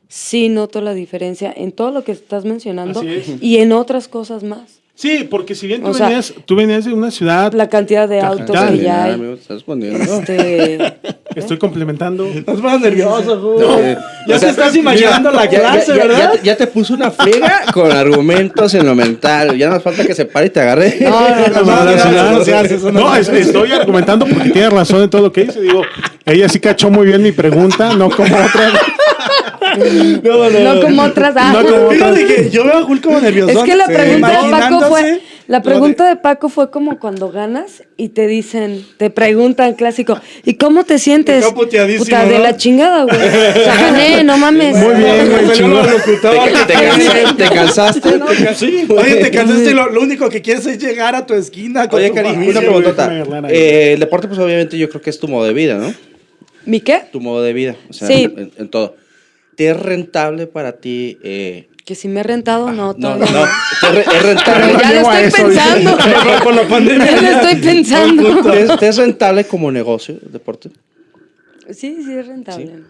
Sí noto la diferencia en todo lo que estás mencionando es. y en otras cosas más. Sí, porque si bien tú, O sea, venías, tú venías de una ciudad, La cantidad de autos que ya Ah, hay. amigo, estás respondiendo. Este, estoy complementando... Estás más nervioso, güey. Eh, Ya o te estás imaginando la ya- ya- clase, ya- ¿verdad? Ya, te- ya te puso una friega con argumentos en lo mental. Ya nos falta que se pare y te agarre. no, estoy argumentando porque tiene razón en todo lo que dice. Digo, ella sí cachó muy bien mi pregunta, no como otra. No, no, no como otras. ah. No como otras. Yo veo a Hulk como nervioso. Es que la pregunta de Paco fue, la pregunta de Paco fue como cuando ganas y te dicen, te preguntan clásico, ¿y cómo te sientes? Está puteadísimo, Puta, de ¿no? la chingada, güey. O sea, gané, no mames. Muy bien, güey, chingón. ¿Te, te cansaste? ¿Te cansaste? Te can- sí, Oye, te cansaste y lo, lo único que quieres es llegar a tu esquina con Oye, Cari, una preguntota. Eh, el deporte, pues obviamente yo creo que es tu modo de vida, ¿no? ¿Mi qué? Tu modo de vida. O sea, Sí. en, en todo. ¿Te es rentable para ti? eh, Que si me he rentado, no, no, todavía no. no. ¿Te es re- es rentable? Pero ya lo estoy eso, pensando. Por la pandemia. Ya lo estoy pensando. ¿Te es, te es rentable como negocio deporte? Sí, sí es rentable.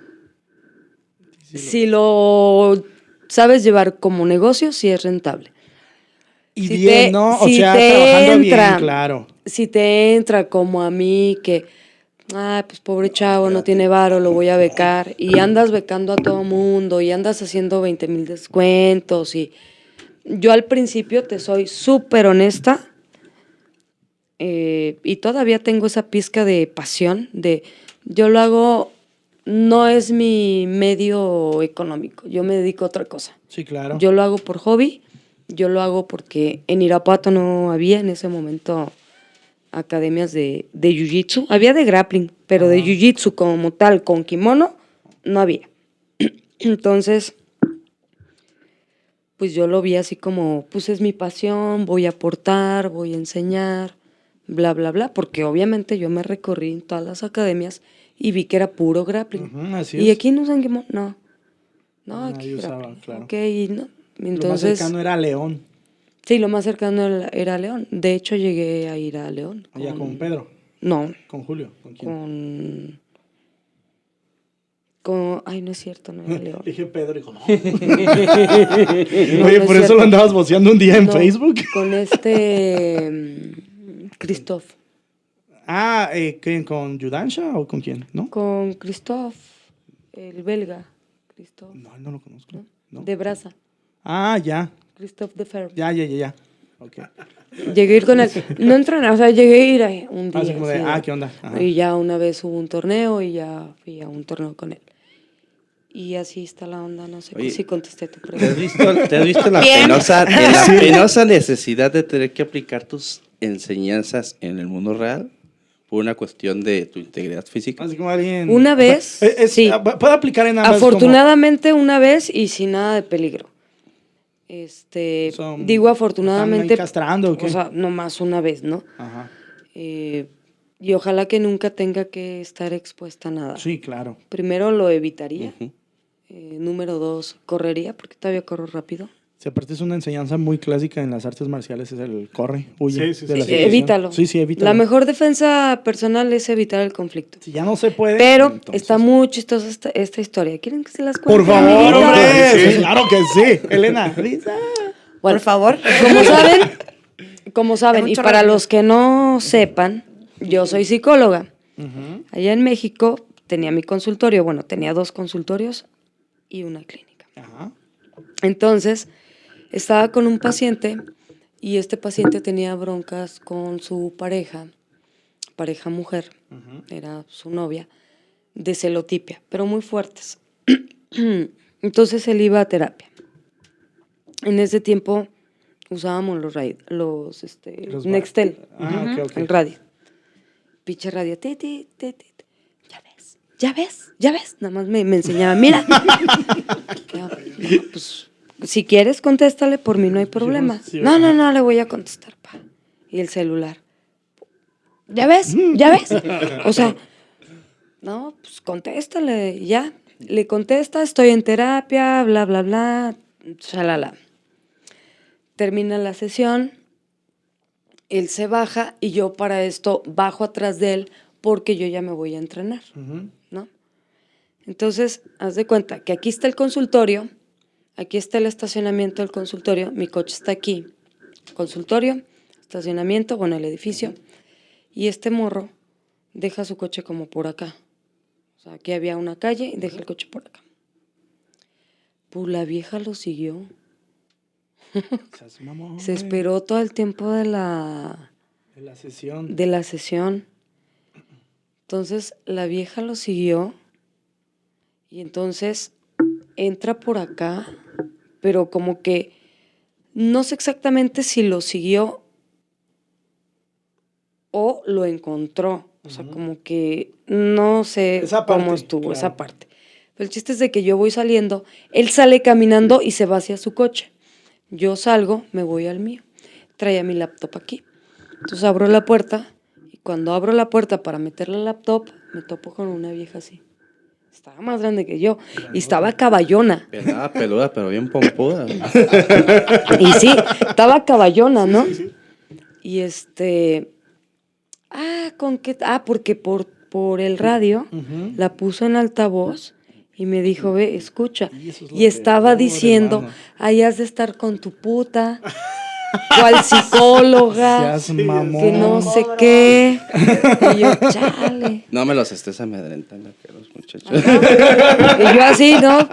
Si lo sabes llevar como negocio, sí es rentable. Y Si bien, te- ¿no? O si sea, te trabajando entra. bien, claro. si te entra como a mí que, ah, pues pobre chavo, no tiene varo, lo voy a becar, y andas becando a todo mundo, y andas haciendo 20 mil descuentos, y yo al principio te soy súper honesta, eh, y todavía tengo esa pizca de pasión, de yo lo hago, no es mi medio económico, yo me dedico a otra cosa. Sí, claro. Yo lo hago por hobby, yo lo hago porque en Irapuato no había en ese momento academias de, de jiu-jitsu. Había de grappling, pero de jiu-jitsu como tal, con kimono, no había. Entonces, pues yo lo vi así como, pues es mi pasión, voy a aportar, voy a enseñar, bla, bla, bla, porque obviamente yo me recorrí en todas las academias y vi que era puro grappling. Así ¿Y es. aquí no usan kimono? No. No, aquí usaba, claro. Ok, y no. Lo más Entonces, cercano era León, sí, lo más cercano era, León. De hecho, llegué a ir a León. allá con Pedro, No, con Julio. ¿Con quién? con... Con... Ay, no es cierto, no era León. Dije Pedro y dijo, no. No, Oye, no por es eso lo andabas voceando un día en Facebook. Con este... mm, Christoph. Ah, eh. ¿con Yudansha o con quién? ¿No? Con Christoph, el belga. Christoph. No, no lo conozco. ¿No? De Brasa. Ah, ya. Christoph de Ferro. Ya, ya, ya, ya. Ok. Llegué a ir con él. No entrenar, o sea, llegué a ir ahí un día. Así como de, ah, ¿qué onda? Ajá. Y ya una vez hubo un torneo y ya fui a un torneo con él. Y así está la onda, no sé Oye, si contesté tu ¿Te has pregunta. visto, te has visto en, la penosa, en la penosa necesidad de tener que aplicar tus enseñanzas en el mundo real por una cuestión de tu integridad física? Así como alguien. Una vez, es- sí. ah, Puede aplicar en ambas. como- Afortunadamente una vez y sin nada de peligro. Este, Son- digo ¿están afortunadamente, ahí castrando o qué? o sea, nomás una vez, ¿no? Ajá. Eh, y ojalá que nunca tenga que estar expuesta a nada. Sí, claro. Primero lo evitaría. Eh, número dos, correría, porque todavía corro rápido. Si aparte es una enseñanza muy clásica en las artes marciales, es el corre, huye. Sí, sí, de sí. la Sí, situación. evítalo. Sí, sí, evítalo. La mejor defensa personal es evitar el conflicto. Si ya no se puede. Pero entonces- está muy chistosa esta, esta historia. ¿Quieren que se las cuente? Por favor, hombre. Sí. Claro que sí. Elena. Bueno, Por favor. Como saben, como saben, y para rápido. los que no sepan, yo soy psicóloga. Allá en México tenía mi consultorio, bueno, tenía dos consultorios y una clínica. Ajá. Entonces, estaba con un paciente y este paciente tenía broncas con su pareja, pareja mujer, era su novia, de celotipia, pero muy fuertes. Entonces él iba a terapia. En ese tiempo usábamos los, raid- los, este, Los Nextel, Ah, el radio. Pinche radio, ti, ti, ti, ti. ya ves, ya ves, ya ves. Nada más me, me enseñaba, mira. No, pues, si quieres, contéstale, por mí no hay problema. sí, no, no, no, le voy a contestar, pa. Y el celular. ¿Ya ves? ¿Ya ves? O sea, no, pues contéstale, ya. Le contesta, estoy en terapia, bla, bla, bla, shalala. Termina la sesión, él se baja y yo para esto bajo atrás de él porque yo ya me voy a entrenar, ¿no? Entonces, haz de cuenta que aquí está el consultorio, aquí está el estacionamiento del consultorio, mi coche está aquí, consultorio, estacionamiento, bueno, el edificio, y este morro deja su coche como por acá. O sea, aquí había una calle y deja el coche por acá. Pues la vieja lo siguió. Se esperó todo el tiempo de la, De la sesión. de la sesión. Entonces la vieja lo siguió y entonces entra por acá, pero como que no sé exactamente si lo siguió o lo encontró. O sea, como que no sé Esa cómo estuvo esa parte. Pero el chiste es de que yo voy saliendo, él sale caminando y se va hacia su coche. Yo salgo, me voy al mío. Traía mi laptop aquí. Entonces abro la puerta y cuando abro la puerta para meter la laptop, me topo con una vieja así. Estaba más grande que yo y estaba caballona. Pelada, peluda, pero bien pompuda. Y sí, estaba caballona, ¿no? Y este. Ah, ¿con qué? Ah, porque por, por el radio la puso en altavoz y me dijo, ve, escucha. Y es Y estaba diciendo, ahí has de estar con tu puta, cual psicóloga, que no sé qué. Y yo, chale. No me los estés amedrentando, que los muchachos. Y yo así, ¿no?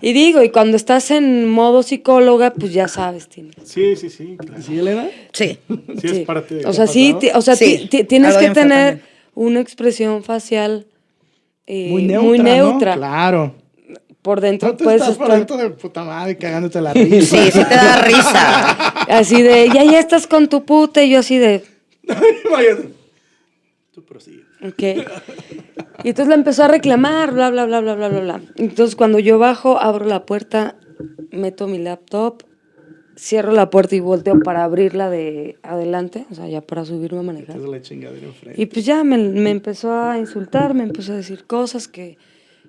Y digo, y cuando estás en modo psicóloga, pues ya sabes, tienes. Sí, sí, sí. claro. ¿Sí, Elena? Sí. Sí, es parte de. O sea, sí, o sea, Sí, tienes que tener también. una expresión facial eh, Muy muy neutra. neutra. ¿no? Claro. Por dentro No te puedes estás por estar dentro de puta madre cagándote la risa. Sí, sí te da risa. así de, ya, ya estás con tu puta, y yo así de. Tú prosigue. ok. Y entonces la empezó a reclamar, bla, bla, bla, bla, bla, bla, bla. Entonces cuando yo bajo, abro la puerta, meto mi laptop, cierro la puerta y volteo para abrirla de adelante, o sea, ya para subirme a manejar. Es la chingadera enfrente. Y pues ya me, me empezó a insultar, me empezó a decir cosas que,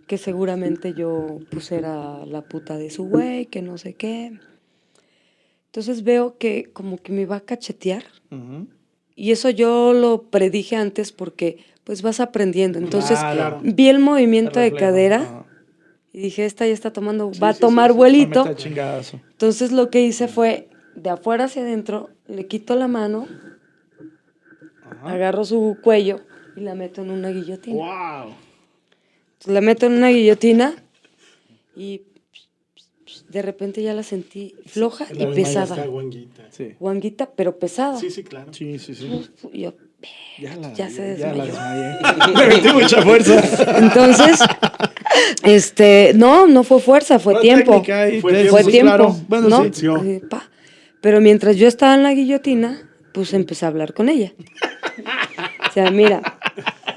que seguramente yo pues era la puta de su güey, que no sé qué. Entonces veo que como que me va a cachetear y eso yo lo predije antes porque pues vas aprendiendo. Entonces Claro. vi el movimiento de cadera y dije, esta ya está tomando, Sí, va a tomar sí, vuelito. Entonces lo que hice fue de afuera hacia adentro, le quito la mano, agarro su cuello y la meto en una guillotina. Wow. La meto en una guillotina y de repente ya la sentí floja La y pesada. Guanguita. Sí. Guanguita, pero pesada. Sí, sí, claro. Sí, sí, sí. Y yo, Ya, la, Ya se Ya la desmayó. desmayé. Le metí mucha fuerza. Entonces, este, no, no fue fuerza, fue Fue tiempo. y Fue tiempo. Fue sí, tiempo, claro. Bueno, ¿no? sí. pa. Pero mientras yo estaba en la guillotina, pues empecé a hablar con ella. O sea, mira,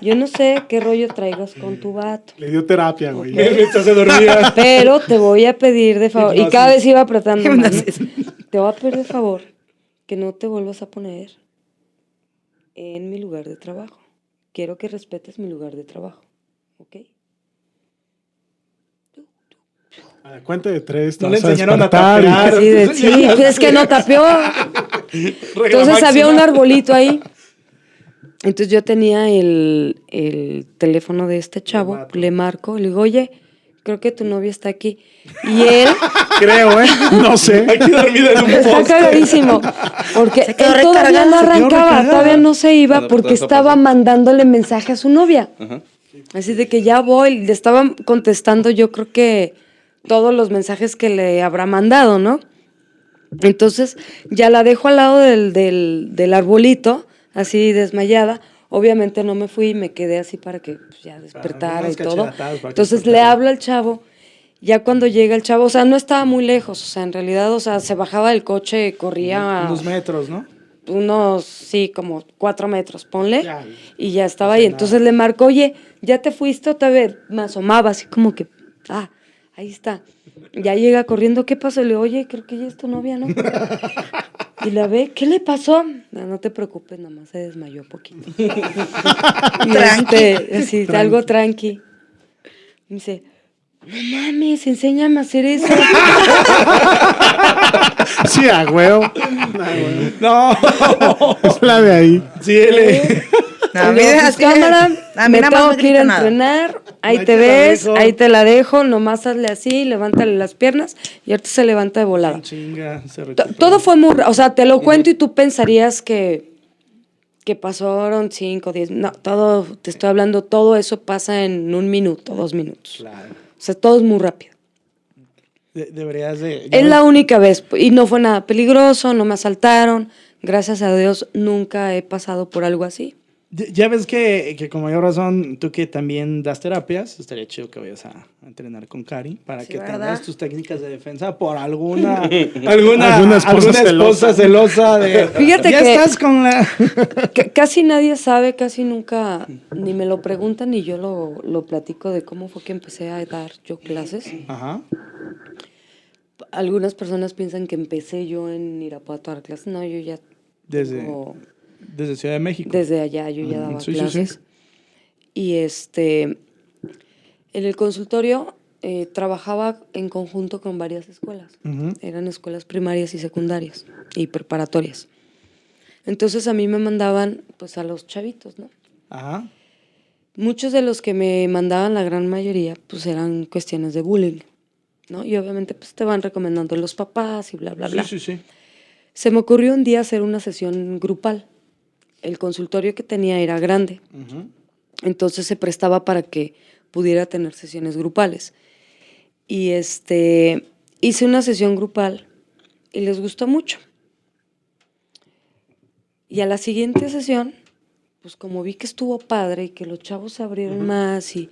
yo no sé qué rollo traigas con tu vato, Le dio terapia, güey. Mientras se dormía. pero te voy a pedir de favor, y cada vez iba apretando más, ¿no? te voy a pedir de favor que no te vuelvas a poner en mi lugar de trabajo. Quiero que respetes mi lugar de trabajo, ¿ok? A la cuenta de tres. te No le enseñaron a tapear. Así de, sí, pues es que no tapeó. Entonces había un arbolito ahí. Entonces yo tenía el, el teléfono de este chavo, le marco, le digo, oye, creo que tu novia está aquí. Y él Creo, ¿eh? No sé. Aquí dormido en un está cagadísimo. Porque él todavía no arrancaba, todavía no se iba Bueno, pues, porque estaba mandándole mensaje a su novia. Ajá. Así de que ya voy, le estaba contestando yo creo que todos los mensajes que le habrá mandado, ¿no? Entonces ya la dejo al lado del, del, del arbolito, así desmayada. Obviamente no me fui, me quedé así para que pues, ya despertara y todo. Entonces le hablo al chavo. Ya cuando llega el chavo, o sea, no estaba muy lejos, o sea, en realidad, o sea, se bajaba del coche, corría Unos metros, ¿no? unos, sí, como cuatro metros, ponle. Ya. y ya estaba ahí. Entonces le marco, oye, ¿ya te fuiste otra vez? Me asomaba así como que, ah, ahí está. Ya llega corriendo, ¿qué pasó? Le digo, oye, creo que ya es tu novia, ¿no? Y la ve, ¿qué le pasó? No, no te preocupes, nada más se desmayó poquito. Y Tranqui. este, así, algo tranqui. Me dice, no mames, enséñame a hacer eso. Sí, a huevo. No. Es la de ahí. Sí, él. No, a mí dejas cámara, a mí me tengo que ir a entrenar, ahí Ahí te ves, ahí te la dejo, nomás hazle así, levántale las piernas y ahorita se levanta de volada. Chinga, se. Todo fue muy, o sea, te lo cuento y tú pensarías que, que pasaron 5, 10, no, todo, te estoy hablando, todo eso pasa en un minuto, dos minutos. Claro. O sea, todo es muy rápido. De- deberías de. Es la única vez y no fue nada peligroso, no me asaltaron, gracias a Dios nunca he pasado por algo así. Ya- ves que, que con mayor razón, tú que también das terapias, estaría chido que vayas a, entrenar con Cari para Sí, que ¿verdad? tengas tus técnicas de defensa por alguna alguna, Alguna esposa alguna esposa celosa. celosa de Fíjate ya que- estás con la casi nadie sabe, casi nunca, ni me lo preguntan, ni yo lo, lo platico de cómo fue que empecé a dar yo clases. Ajá. Algunas personas piensan que empecé yo en Irapuato a dar clases. No, yo ya Desde, tengo- desde Ciudad de México. desde allá yo ya daba sí, sí, sí. clases. Y este, en el consultorio eh, trabajaba en conjunto con varias escuelas. Ujú. Eran escuelas primarias y secundarias y preparatorias. Entonces a mí me mandaban pues a los chavitos, ¿no? Ajá. Muchos de los que me mandaban, la gran mayoría, pues eran cuestiones de bullying, ¿no? Y obviamente pues te van recomendando los papás y bla, bla, bla. Sí, sí, sí. Se me ocurrió un día hacer una sesión grupal. El consultorio que tenía era grande, entonces se prestaba para que pudiera tener sesiones grupales. Y este, hice una sesión grupal y les gustó mucho. Y a la siguiente sesión, pues como vi que estuvo padre y que los chavos se abrieron más y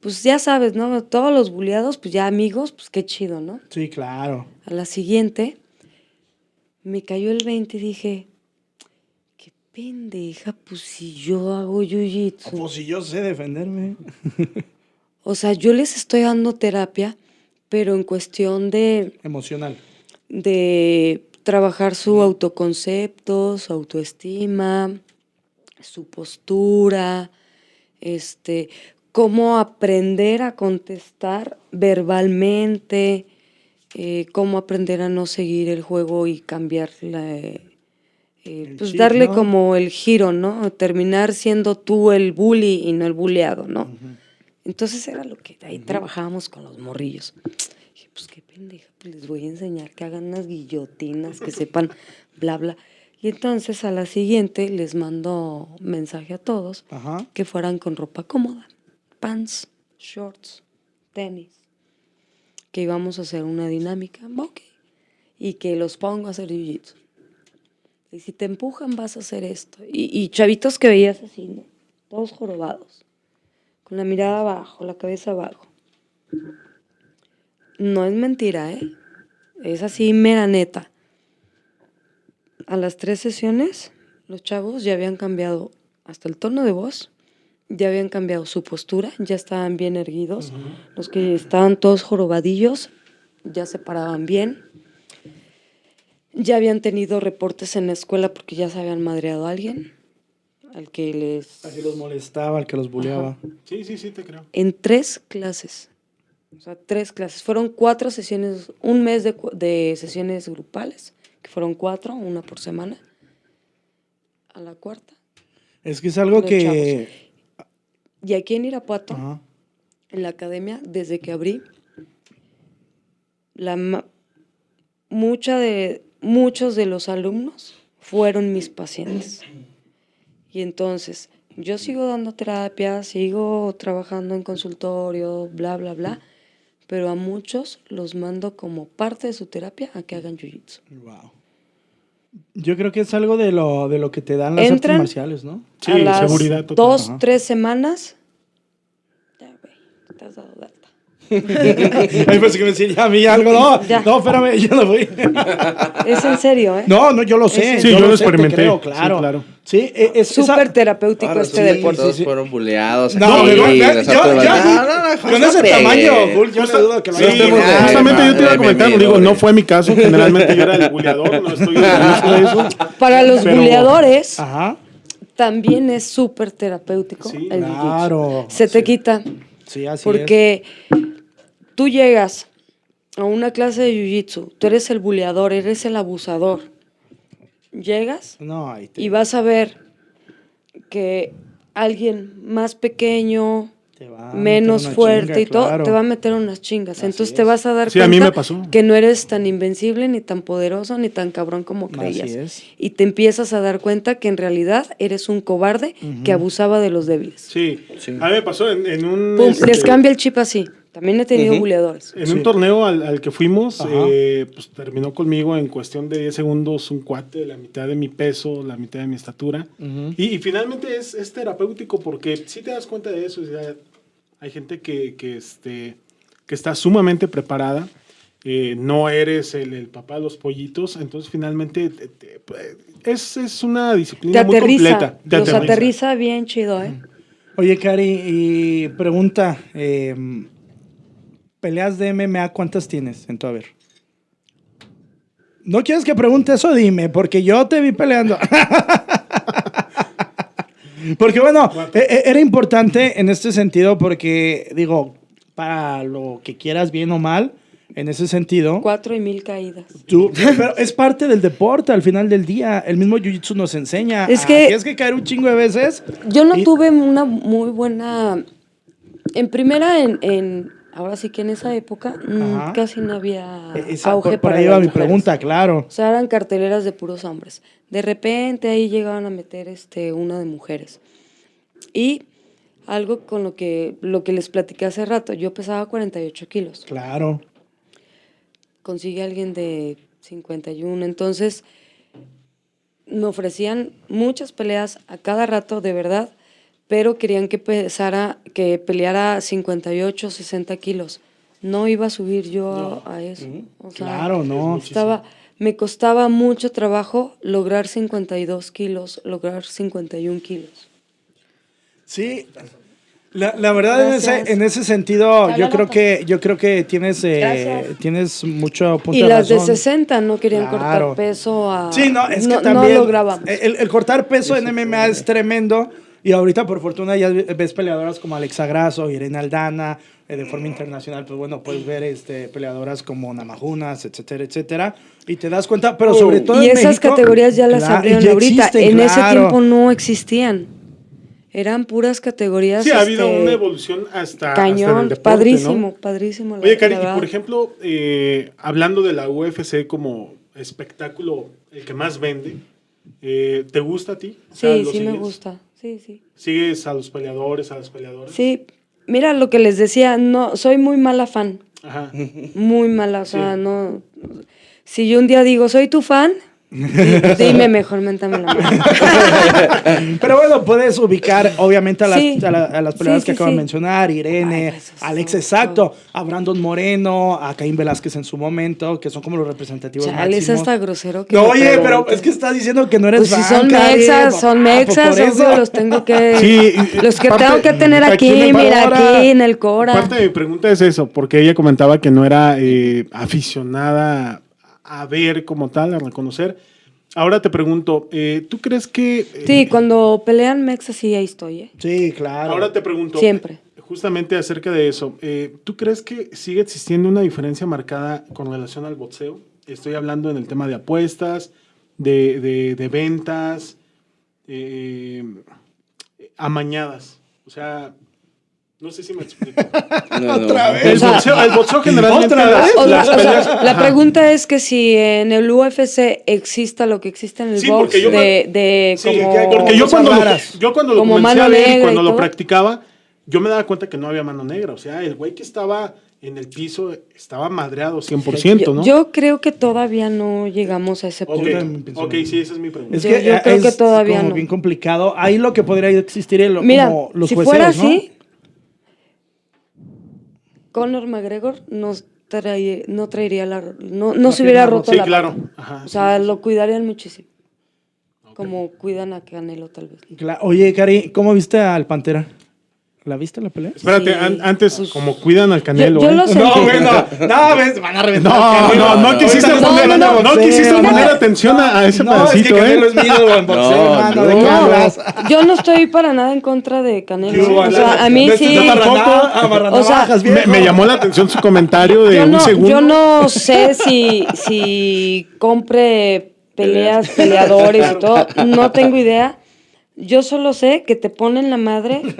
pues ya sabes, ¿no? Todos los buleados, pues ya amigos, pues qué chido, ¿no? Sí, claro. A la siguiente, me cayó el 20 y dije, pendeja, pues si yo hago jiu-jitsu. Pues si yo sé defenderme. O sea, yo les estoy dando terapia, pero en cuestión de, Emocional. de trabajar su autoconcepto, su autoestima, su postura, este, cómo aprender a contestar verbalmente, eh, cómo aprender a no seguir el juego y cambiar la, eh, pues chip, darle ¿no? como el giro, ¿no? Terminar siendo tú el bully y no el bulleado, ¿no? Entonces era lo que ahí trabajábamos con los morrillos. Dije, pues qué pendeja, pues les voy a enseñar que hagan unas guillotinas, que sepan bla, bla. Y entonces a la siguiente les mando mensaje a todos Ajá. que fueran con ropa cómoda, pants, shorts, tenis, que íbamos a hacer una dinámica, ok, y que los pongo a hacer jiu-jitsu. Y si te empujan vas a hacer esto. Y, y chavitos que veías así, ¿no? Todos jorobados, con la mirada abajo, la cabeza abajo. No es mentira, ¿eh? Es así, mera neta. A las tres sesiones, los chavos ya habían cambiado hasta el tono de voz, ya habían cambiado su postura, ya estaban bien erguidos. Los que estaban todos jorobadillos ya se paraban bien. Ya habían tenido reportes en la escuela porque ya se habían madreado a alguien, al que les... Así los molestaba, el que los buleaba. Sí, sí, sí, te creo. En tres clases O sea, tres clases. Fueron cuatro sesiones, un mes de, cu- de sesiones grupales, que fueron cuatro, una por semana. A la cuarta. Es que es algo que... Y aquí en Irapuato, Ajá. en la academia, desde que abrí, la ma- mucha de, muchos de los alumnos fueron mis pacientes. Y entonces, yo sigo dando terapia, sigo trabajando en consultorio, bla, bla, bla, pero a muchos los mando como parte de su terapia a que hagan jiu-jitsu. Wow. Yo creo que es algo de lo, de lo que te dan las Entran- artes marciales, ¿no? Sí, a las seguridad total. dos, Ajá. tres semanas, ya, güey, te has dado Ay, pues que me decía a mí algo. No, Ya. no, espérame, yo no voy. Es en serio, ¿eh? No, no, yo lo sé. Sí, yo lo sé, experimenté. creo, Sí, claro. claro. Sí, e- es Súper terapéutico Ahora este sí, deporte. todos sí. fueron buleados. No, aquí, ya- ya- ya- No, no, no, con no ese tamaño, yo no dudo que lo sí, Ay, justamente yo te iba a comentar, digo, no fue mi caso, generalmente yo era el buleador, no estoy de eso. Para los buleadores Ajá. también es súper terapéutico Sí, el claro. Se te quita. Sí, así Porque tú llegas a una clase de jiu-jitsu, tú eres el buleador, eres el abusador. Llegas. No, ahí te, y vas a ver que alguien más pequeño, te va a menos fuerte chinga, y todo, claro. te va a meter unas chingas. Así Entonces es. te vas a dar Sí, a cuenta mí me pasó. que no eres tan invencible, ni tan poderoso, ni tan cabrón como Así creías. es. Y te empiezas a dar cuenta que en realidad eres un cobarde que abusaba de los débiles. Sí. Sí. a mí me pasó en, en un... Pum, este, les cambia el chip así. También he tenido Ujú. buleadores. En Sí. un torneo al, al que fuimos, eh, pues terminó conmigo en cuestión de 10 segundos un cuate, la mitad de mi peso, la mitad de mi estatura. Y, y finalmente es, es terapéutico porque si te das cuenta de eso. o sea, hay gente que, que, este, que está sumamente preparada. eh, no eres el, el papá de los pollitos, entonces finalmente te- te- pues, es, es una Te disciplina muy completa. Te Los aterriza bien chido, ¿eh? Oye, Cari, y pregunta, eh, ¿peleas de MMA cuántas tienes en tu haber? No quieres que pregunte eso, dime, porque yo te vi peleando. porque bueno, e- e- era importante en este sentido porque, digo, para lo que quieras bien o mal, en ese sentido, Cuatro y mil caídas. tú, pero es parte del deporte al final del día. El mismo Jiu-Jitsu nos enseña. Es a- que- Tienes que caer un chingo de veces. Yo no Y- tuve una muy buena. En primera, en, en- ahora sí que en esa época mm, Ajá. casi no había Esa- auge por, por para ahí va mi mujeres. pregunta, claro. O sea, eran carteleras de puros hombres. De repente ahí llegaban a meter este, una de mujeres. Y algo con lo que, lo que les platiqué hace rato, yo pesaba 48 kilos. Claro. Consigue alguien de 51. Entonces, me ofrecían muchas peleas a cada rato, de verdad, pero querían que pesara, que peleara 58, 60 kilos. No iba a subir yo a, a eso. O sea, Claro, no. estaba, me costaba mucho trabajo lograr 52 kilos, lograr 51 kilos. Sí. La, la verdad, en ese, en ese sentido, yo creo que, yo creo que tienes, eh, tienes mucho punto Y de las de razón. 60 no querían Claro. cortar peso a... Sí, no, es que no, también. No. El, el cortar peso en MMA es tremendo. Y ahorita, por fortuna, ya ves peleadoras como Alexa Grasso, Irene Aldana. eh, de forma internacional, pues bueno, puedes ver este, peleadoras como Namajunas, etcétera, etcétera. Y te das cuenta, pero sobre todo. Oh, y en esas México, categorías ya las abrieron ya ahorita. existen, en ese tiempo no existían. Eran puras categorías. Sí, ha habido este, una evolución hasta, hasta en el Cañón, deporte, padrísimo, ¿no? padrísimo. la- Oye, Cari, y por ejemplo, eh, hablando de la UFC como espectáculo, el que más vende, eh, ¿te gusta a ti? O sea, Sí, ¿lo sí me gusta. Sí, sí. ¿Sigues a los peleadores, a las peleadoras? Sí, mira lo que les decía, no, soy muy mala fan. Ajá. Muy mala, o sea, Sí. no. Si yo un día digo, soy tu fan, dime mejor, méntame la mano. Pero bueno, puedes ubicar, obviamente, a las, Sí. a la- a las Sí, que sí, acabo de mencionar, Irene, Ay, pues, Alex, exacto, a Brandon Moreno, a Caín Velázquez en su momento, que son como los representativos Chale, es máximos. hasta grosero que No, oye, pero es que estás diciendo que no eres Pues si son mexas, son ah, pues mexas, obvio, los tengo que... Sí, los que tengo que tener aquí mira, aquí en el Cora. Parte de mi pregunta es eso, porque ella comentaba que no era eh, aficionada a ver como tal, a reconocer. Ahora te pregunto, eh, ¿tú crees que... eh, Sí, cuando pelean mexas sí, ahí estoy, ¿eh? Sí, claro. Ahora te pregunto. Siempre. justamente acerca de eso, eh, ¿tú crees que sigue existiendo una diferencia marcada con relación al boxeo? Estoy hablando en el tema de apuestas, de, de- de ventas, eh, amañadas. O sea, no sé si me explico. No, no. Otra vez. El O sea, boxeo, el boxeo generalmente ¿otra vez? Las sea, la pregunta es que si en el UFC exista lo que existe en el Sí, box porque yo de, de Sí, como... porque yo cuando, lo, yo cuando lo Como comencé a y y cuando lo practicaba, yo me daba cuenta que no había mano negra. O sea, el güey que estaba en el piso estaba madreado 100%, yo, ¿no? yo creo que todavía no llegamos a ese punto. ok, sí, esa es mi pregunta. Es Yo- que yo eh, creo que es todavía como no. bien complicado. Ahí lo que podría existir es lo, Mira, como los si jueceos, fuera ¿no? así, Conor McGregor nos trae- no traería la... No, no La se hubiera roto Sí, la claro. Ajá, O sea, lo cuidarían muchísimo. Como cuidan a Canelo, tal vez. Oye, Cari, ¿cómo viste al Pantera? ¿La viste la pelea? Espérate, Sí, an- antes, pues- como cuidan al Canelo. yo ¿eh? lo sé. No, güey, no. No, ves, van a reventar. No, Canelo. no, no quisiste Ahorita poner, no, no quisiste poner atención a, a ese No, pedacito, es que Canelo ¿eh? es ídolo en boxeo, No, hermano. ¿De no. No, yo no estoy para nada en contra de Canelo. O sea, a mí sí. Yo tampoco. O sea, Me, me llamó la atención su comentario de Yo un no, segundo. yo no sé si, si compre peleas, peleadores y todo. No tengo idea. Yo solo sé que te ponen la madre.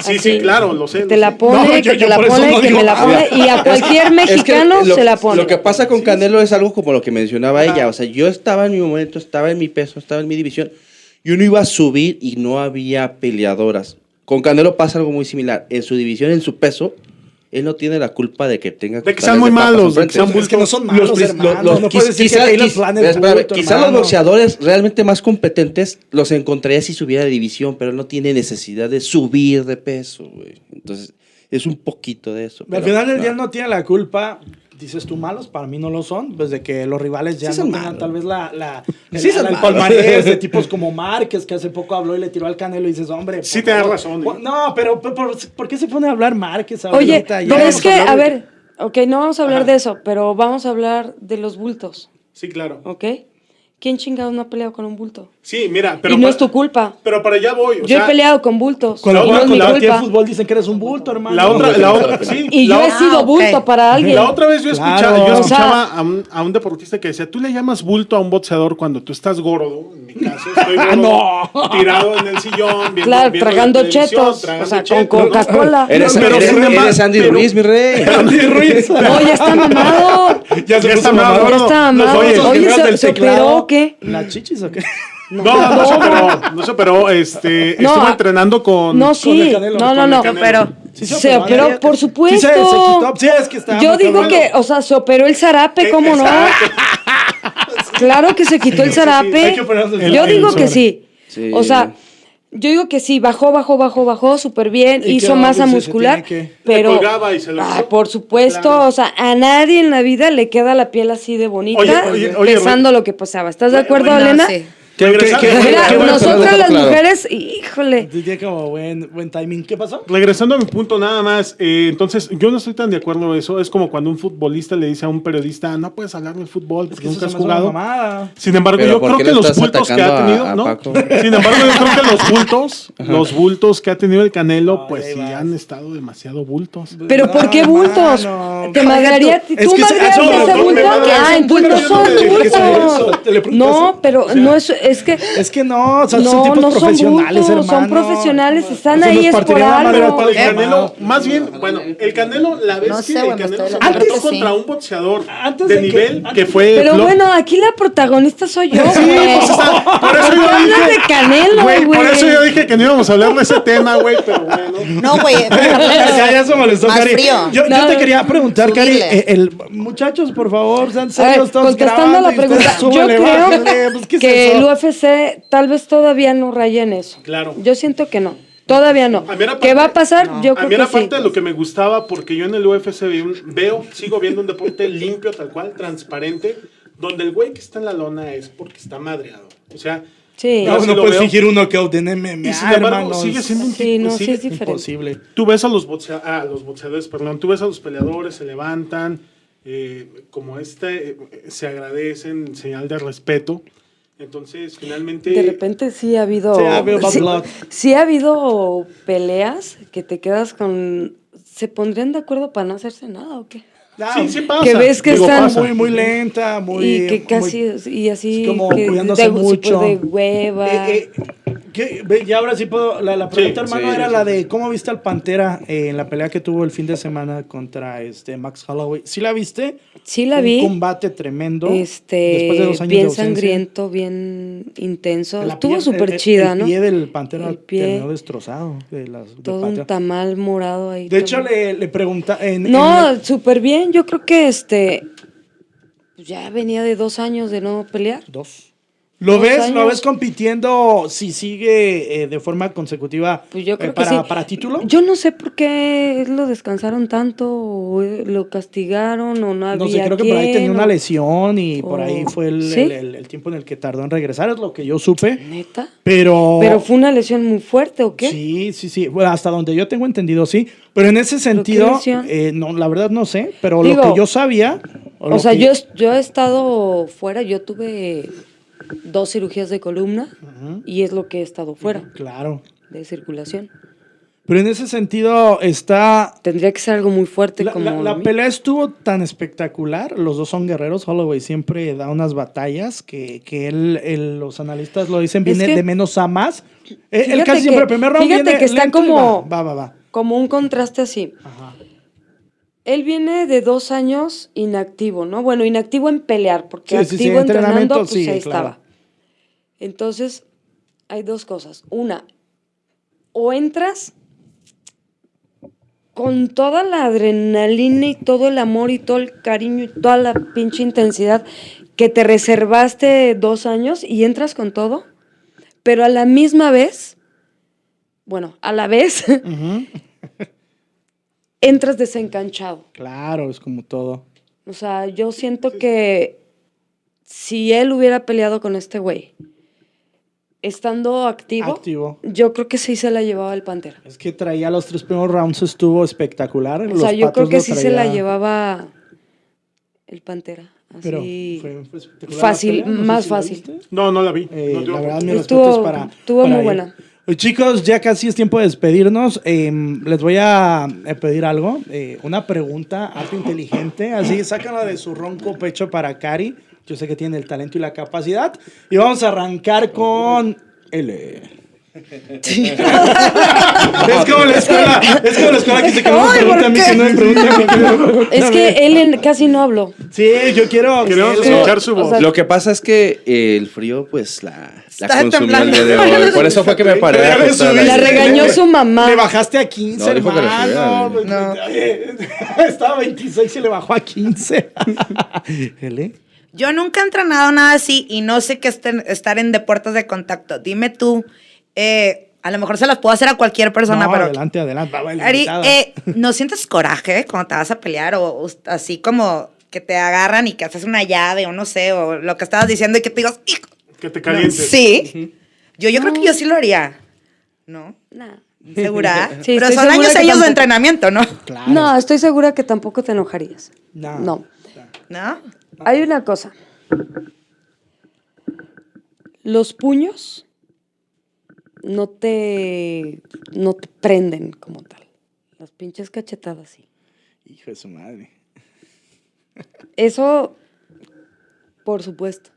Sí, así. sí, claro, lo sé. Te lo la pone, No, yo- que yo te la pone, no que digo me la pone. Y a cualquier Es que mexicano lo, se la pone. Lo que pasa con Canelo es algo como lo que mencionaba ella. O sea, yo estaba en mi momento, estaba en mi peso, estaba en mi división. Y uno iba a subir y no había peleadoras. Con Canelo pasa algo muy similar. En su división, en su peso, él no tiene la culpa de que tenga De que sean muy malos, de que sean Es que no son Los malos, pris- hermano. lo- lo- no quiz- puedes decir quizá- quizá los boxeadores realmente más competentes los encontraría si subiera de división, pero él no tiene necesidad de subir de peso, güey. Entonces, es un poquito de eso. Al final del no. día no tiene la culpa. Dices tú malos, para mí no lo son, pues de que los rivales ya Sí no son tengan malos. tal vez la, la, Sí el, son el palmarés de tipos como Márquez, que hace poco habló y le tiró al Canelo y dices, hombre. Sí tienes favor. razón, ¿eh? Por- No, pero ¿por, por, por qué se pone a hablar Márquez Oye, ahorita? Ya pero vamos es que, a ver, ok, no vamos a hablar Ajá. de eso, pero vamos a hablar de los bultos, Sí, claro. ¿ok? ¿Quién chingados no ha peleado con un bulto? Sí, mira, pero. y no pa- es tu culpa. Pero para allá voy. O Yo sea, he peleado con bultos. Cuando La no otra- es mi la culpa. fútbol dicen que eres un bulto, hermano. La otra, la otra, sí. Y yo he sido Ah, bulto para alguien. La otra vez yo escuchaba, Claro. yo O escuchaba sea- a, un, a un deportista que decía, tú le llamas bulto a un boxeador cuando tú estás gordo, en mi caso estoy gordo, No. tirado en el sillón, viendo, Claro, viendo tragando chetos, tragando o sea, con chetos, ¿no? Coca-Cola. Eres, Pero eres- embargo- eres Andy pero- Ruiz, mi rey. Andy Ruiz. No, ya está mamado. ya está mamado. Ya está mamado. oye, ¿se, operó o qué? ¿La chichis o qué? No, no se operó, no se operó, este, No, estuvo a- entrenando con... No, el sí. Canelo, No, con no, el no. Pero, Sí Se operó, ¿no? por Sí, se- supuesto. se quitó. Sí, es que estaba Yo digo cabrón. que, o sea, se operó el zarape, ¿cómo no? Claro que se quitó el Sí, sí, sí, zarape. hay que operarse el Yo digo que sí. Sí. O sea, yo digo que sí, bajó, bajó, bajó, bajó, súper bien, ¿Y hizo masa? Sí, se muscular, que- pero... Le y se lo Ah, por supuesto, Claro. o sea, a nadie en la vida le queda la piel así de bonita, Oye, oye, oye, pensando lo que pasaba. ¿Estás de acuerdo, Elena? sí. Regresa- ¿Qué- qué- Mira, qué bueno, nosotras las claro. mujeres, híjole. Tiene como buen, buen timing. ¿Qué pasó? Regresando a mi punto nada más, eh, entonces yo no estoy tan de acuerdo en eso, es como cuando un futbolista le dice a un periodista, no puedes hablar del fútbol porque nunca has jugado. Sin embargo, yo ¿por creo que los bultos que ha a- tenido, a ¿no? Paco? Sin embargo, yo creo que los bultos, los bultos que ha tenido el Canelo, pues sí vas. han estado demasiado bultos. Pero ¿por qué bultos? hermano. ¿Te madrearía? Es ¿Tú que madrearías ese no, bulto? Ah, un entonces no bulto, son bultos. No, pero no es, es que... Es que no, o sea, No, son tipos no son profesionales, son hermano. profesionales, están ahí es por algo. para el El Canelo, más bien, bueno, el Canelo, la vez No que sé, el Canelo se enfrentó que sí. contra un boxeador Antes de, de que- nivel que, antes- fue... Pero Flo- bueno, aquí la protagonista soy yo, Sí, güey. pues, está- por eso ¿Por yo dije... de Canelo, Güey, por güey? eso yo dije que no íbamos a hablar de ese tema, güey, pero bueno. No, güey. ya, ya se molestó, Cari. Yo, yo te quería preguntar, Cari, eh, el, muchachos, por favor, sean serios, todos contestando la pregunta, yo creo pues, ¿qué es que el UFC tal vez todavía no raya en eso. Claro. Yo siento que no. Todavía no. A ¿Qué va a pasar? Yo A creo mí era que sí. parte de lo que me gustaba porque yo en el UFC un- veo, sigo viendo un deporte limpio, tal cual, transparente, donde el güey que está en la lona es porque está madreado. O sea, Sí. No, sí no puedes veo. fingir un knockout en MMA, Y sin embargo, sigue es siendo un Sí, tipo. no, sí sigue- es diferente. imposible. Tú ves a los, boxea- ah, los boxeadores, perdón, tú ves a los peleadores, se levantan, eh, como este, eh, se agradecen, señal de respeto. Entonces, finalmente... De repente sí ha habido. Sí, ha habido bad sí, blood. sí ha habido peleas que te quedas con. ¿Se pondrían de acuerdo para no hacerse nada o qué? Ah, Sí, sí pasa. Que ves que Digo, están- pasa. muy, muy lenta, muy. y que casi. muy- y así. como que cuidándose de, mucho. De hueva. Eh, eh, ¿qué? Ve, y ahora sí puedo. La, la pregunta, Sí, hermano, sí, era sí. la de cómo viste al Pantera eh, en la pelea que tuvo el fin de semana contra este Max Holloway. ¿Sí la viste? sí la Un vi. combate tremendo. Este. después de dos años bien de sangriento, bien intenso. La Estuvo súper el- el- chida, el ¿no? pie del Pantera El pie. terminó destrozado. De las, de Todo un tamal morado ahí. De hecho, le, le pregunta. En, No, en- súper bien. Yo creo que este. Ya venía de dos años de no pelear. Dos. ¿Lo ves, ¿Lo ves compitiendo si sigue eh, de forma consecutiva Pues yo eh, creo para, que sí. para título? Yo no sé por qué lo descansaron tanto, o eh, lo castigaron, o no había No sé, creo que por ahí tenía quién, una lesión y por ahí fue el, ¿Sí? el- el- el tiempo en el que tardó en regresar, es lo que yo supe. Neta. Pero. Pero fue una lesión muy fuerte, ¿o qué? Sí, sí, sí. Bueno, hasta donde yo tengo entendido, sí. Pero en ese sentido, eh, no, la verdad no sé. Pero Digo, lo que yo sabía. O, sea, que- yo, yo he estado fuera, yo tuve dos cirugías de columna y es lo que he estado fuera Claro. de circulación. Pero en ese sentido está. Tendría que ser algo muy fuerte La, como la- pelea estuvo tan espectacular. Los dos son guerreros. Holloway siempre da unas batallas que, que él, él- los analistas lo dicen, viene que- de menos a más. Eh, Él casi siempre el primer round fíjate viene que está como- Va, va, va. va. Como un contraste así. Ajá. Él viene de dos años inactivo, ¿no? Bueno, inactivo en pelear, porque Sí, sí, sí, activo entrenando, pues ahí claro. estaba. Entonces, hay dos cosas. Una, o entras con toda la adrenalina y todo el amor y todo el cariño y toda la pinche intensidad que te reservaste dos años y entras con todo, pero a la misma vez, bueno, a la vez. entras desencanchado. Claro, es como todo. O sea, yo siento que si él hubiera peleado con este güey, estando activo, Activo. yo creo que sí se la llevaba el Pantera. Es que traía los tres primeros rounds, estuvo espectacular. O Los sea, yo creo que sí se la traía- llevaba el Pantera. Pero Así. fue- fue espectacular fácil, pelea, no más si fácil. No, no la vi. Eh, No, la verdad, mis Estuvo- respetos para. estuvo para muy buena. Pues, chicos, ya casi es tiempo de despedirnos. Eh, les voy a eh, pedir algo, eh, una pregunta, algo inteligente. Así, sácala de su ronco pecho para Cari. Yo sé que tiene el talento y la capacidad. Y vamos a arrancar con L. es como la escuela, es como la escuela que dice que no me Ay, pregunte a ¿por mí, que no me pregunte a mí. que no me pregunte a Es que él en- casi no habló. Sí, yo quiero. Escuchar su o voz. sea, Lo que pasa es que eh, el frío, pues, la, la consumió el temblando. día de hoy. Por eso fue que me paré a. La regañó su mamá. Le bajaste a 15, No, dijo que le hermano. subiera. No. Oye, Estaba a 26 y le bajó a 15. ¿Ele? Yo nunca he entrenado nada así y no sé qué estar en deportes de contacto. Dime tú, eh, a lo mejor se las puedo hacer a cualquier persona, no, pero... adelante, adelante. Ari, eh, ¿no sientes coraje cuando te vas a pelear o, o así como que te agarran y que haces una llave o no sé, o lo que estabas diciendo y que te digas, "Hijo"? Que te calientes. Sí. Yo, yo creo que yo sí lo haría. ¿No? Nah. ¿Segura? Sí, Pero estoy son segura años que ellos de entrenamiento, ¿no? Claro. No, estoy segura que tampoco te enojarías. No. No. ¿No? Hay una cosa. Los puños no te, no te prenden como tal. Las pinches cachetadas sí. Hijo de su madre. Eso, por supuesto.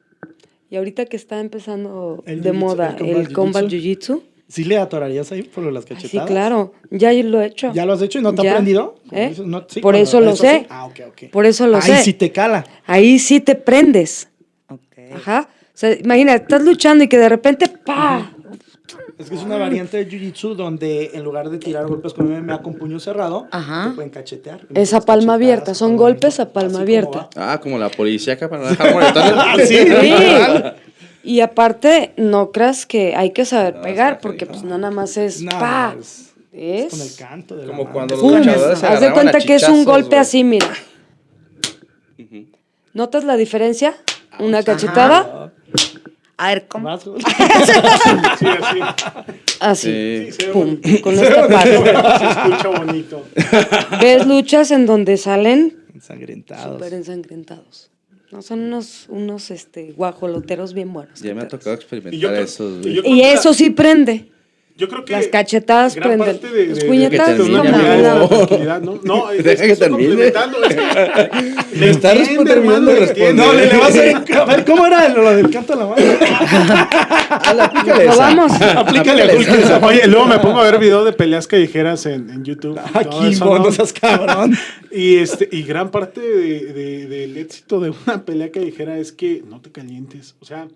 Y ahorita que está empezando El de moda el combat jiu-jitsu, ¿Sí le atorarías ahí por las ay, cachetadas? sí, claro, ya lo he hecho. ¿Ya lo has hecho y no te ha aprendido? ¿Eh? No, sí, Por cuando- eso lo sé. sí. Ah, ok, ok. Por eso lo Ahí sé. sí te cala. Ahí sí te prendes. Ok. Ajá. O sea, imagina, estás luchando y que de repente, ¡pa! Es que es una variante de Jiu-Jitsu donde en lugar de tirar golpes con MMA con puño cerrado, Ajá. te pueden cachetear. Es a Las palma abierta, son golpes a palma como abierta. Ah, como la policía para no dejar. Ah, sí. Sí. Y aparte, no creas que hay que saber pegar, porque pues no nada más es No, ¡pa! es- es con el canto de la Como mano. cuando los luchadores se Haz de cuenta a que es un golpe así, mira. ¿Notas la diferencia? Una cachetada, A ver, ¿cómo? Sí, así. así. Sí. Se ve ¡Pum! bonito. Con esta parte. Se escucha bonito. Ves luchas en donde salen Ensangrentados. súper ensangrentados. No, son unos, unos este, guajoloteros bien buenos. Ya me ha tocado experimentar eso. Y eso sí prende. Yo creo que Las cachetadas gran prenden. parte de, de- puñetazos, Que de una termine, no, no, de no. tranquilidad, ¿no? No, es, Deja que estoy termine. complementando, es que Le está terminando hermano, de. No, le, le vas a... A ver, ¿cómo era lo del canto a la mano? Aplícale Lo esa. vamos. Aplícale a Hulk esa. Oye, luego me pongo a ver videos de peleas callejeras en, en YouTube. Aquí, ¿no? no seas cabrón. Y, este, y gran parte de- de- del éxito de una pelea callejera es que no te calientes. O sea,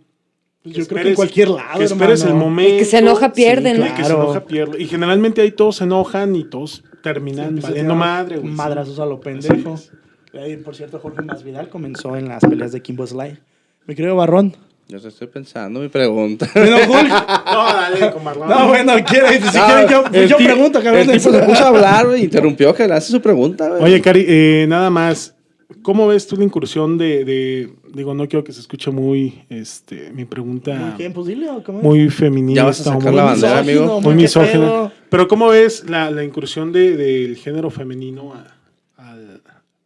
Pues yo creo que en cualquier lado, Que esperes hermano. el momento. El que se enoja pierde, Sí, ¿no? El que se Claro. enoja pierde. Y generalmente ahí todos se enojan y todos terminan valiendo madre. güey, sí. Madrazos a lo pendejo. Por cierto, Jorge Masvidal comenzó en las peleas de Kimbo Sly. Mi querido Barrón. Yo te estoy pensando mi pregunta. Bueno, Hulk. No, dale, con Marlon. No, bueno, quiere, si quieren, yo, yo pregunto, cabrón. El tipo se puso a hablar, güey, interrumpió que le hace su pregunta, güey. Oye, Cari, eh, nada más. ¿Cómo ves tú la incursión de, de- Digo, no quiero que se escuche muy. Este, mi pregunta. ¿Quién? Pues dile, ¿cómo es? Muy feminista. Ya vas a o sacar muy la bandera, misógino, amigo. Muy misógina. Pero ¿cómo ves la, la incursión de- del género femenino a